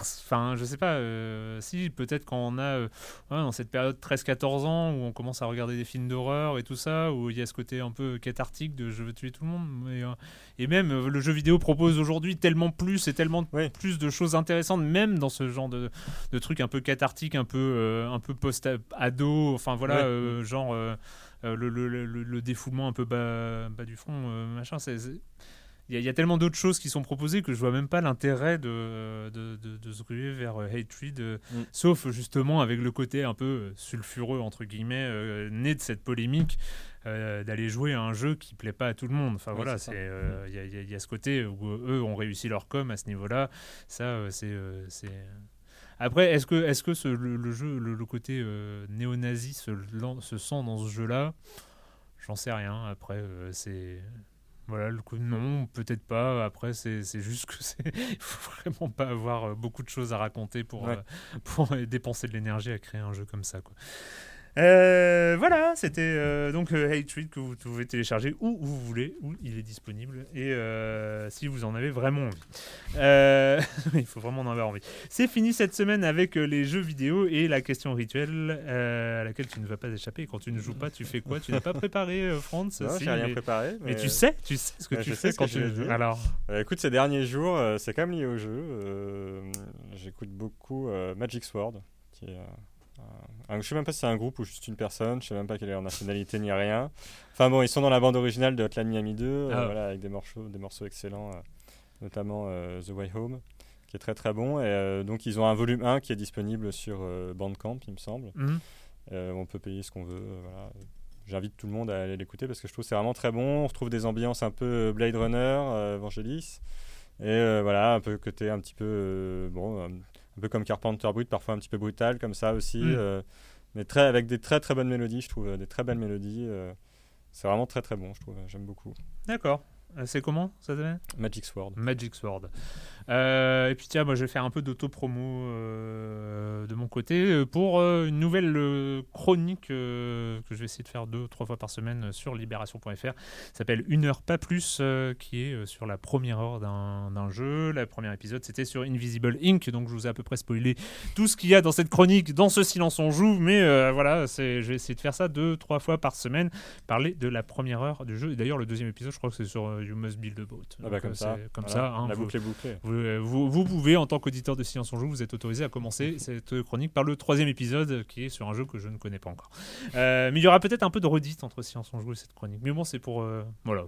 Enfin, je sais pas, euh, si peut-être quand on a euh, dans cette période 13-14 ans où on commence à regarder des films d'horreur et tout ça, où il y a ce côté un peu cathartique de je veux tuer tout le monde. Euh, et même le jeu vidéo propose aujourd'hui tellement plus et tellement plus de choses intéressantes, même dans ce genre de, de trucs un peu cathartiques, un peu, un peu post-ado, enfin voilà, genre le, le, le, défoulement un peu bas, bas du front, machin. c'est il y, a tellement d'autres choses qui sont proposées que je vois même pas l'intérêt de, de, de, se ruer vers euh, Hatred, euh, mm. sauf justement avec le côté un peu euh, sulfureux, entre guillemets, né de cette polémique. d'aller jouer à un jeu qui plaît pas à tout le monde. Enfin voilà, il y, a ce côté où eux ont réussi leur com à ce niveau-là. Ça, c'est après, est-ce que, que ce, le, jeu, le, côté néo-nazi se, se, sent dans ce jeu-là? J'en sais rien. Après, c'est voilà, le coup, non, peut-être pas. Après, c'est juste que c'est. Il faut vraiment pas avoir euh, beaucoup de choses à raconter pour, euh, pour dépenser de l'énergie à créer un jeu comme ça. Quoi. Euh, voilà, c'était euh, donc euh, Hatred que vous pouvez télécharger où vous voulez, où il est disponible et si vous en avez vraiment envie. il faut vraiment en avoir envie. C'est fini cette semaine avec les jeux vidéo et la question rituelle à laquelle tu ne vas pas échapper. Quand tu ne joues pas, tu fais quoi? Tu n'es pas préparé, Franz? Non, j'ai rien préparé. Mais... tu sais, tu sais ce que tu fais quand tu joues. Alors, écoute, ces derniers jours, c'est quand même lié au jeu. J'écoute beaucoup Magic Sword, qui est je sais même pas si c'est un groupe ou juste une personne, je sais même pas quelle est leur nationalité ni rien. Enfin bon, ils sont dans la bande originale de Hotline Miami 2, euh, ah. voilà, avec des morceaux, des morceaux excellents, euh, notamment euh, The Way Home, qui est très très bon. Et donc ils ont un volume 1 qui est disponible sur Bandcamp, il me semble. Mhm. on peut payer ce qu'on veut. voilà. J'invite tout le monde à aller l'écouter parce que je trouve c'est vraiment très bon. On retrouve des ambiances un peu Blade Runner, Evangelis. Et voilà, un peu côté un petit peu bon, un peu comme Carpenter Brut, parfois un petit peu brutal comme ça aussi, mm. euh, mais très, avec des très très bonnes mélodies, je trouve, des très belles mélodies. Euh, c'est vraiment très très bon, je trouve, j'aime beaucoup. D'accord. Euh, c'est comment ça s'appelle? Magic Sword. Magic Sword. Euh, et puis tiens, moi je vais faire un peu d'auto-promo euh, de mon côté pour une nouvelle chronique que je vais essayer de faire deux, trois fois par semaine sur libération.fr. S'appelle Une heure pas plus, qui est sur la première heure d'un jeu. Le premier épisode c'était sur Invisible Inc. Donc je vous ai à peu près spoilé tout ce qu'il y a dans cette chronique, dans ce silence on joue. Mais voilà, je vais essayer de faire ça deux, trois fois par semaine. Parler de la première heure du jeu. Et d'ailleurs, le deuxième épisode, je crois que c'est sur You Must Build a Boat. Ah bah comme, ça, comme ça. Hein, la boucle est bouclée. Euh, vous, vous, pouvez, en tant qu'auditeur de Silence en Joue, vous êtes autorisé à commencer cette chronique par le troisième épisode qui est sur un jeu que je ne connais pas encore. Euh, mais il y aura peut-être un peu de redite entre Silence en Joue et cette chronique. Mais bon, c'est pour. Euh, voilà.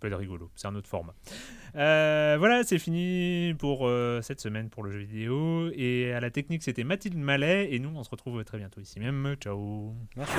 peut être rigolo. C'est un autre format. Euh, voilà, c'est fini pour euh, cette semaine pour le jeu vidéo. Et à la technique, c'était Mathilde Mallet. Et nous, on se retrouve très bientôt ici même. Ciao. Merci.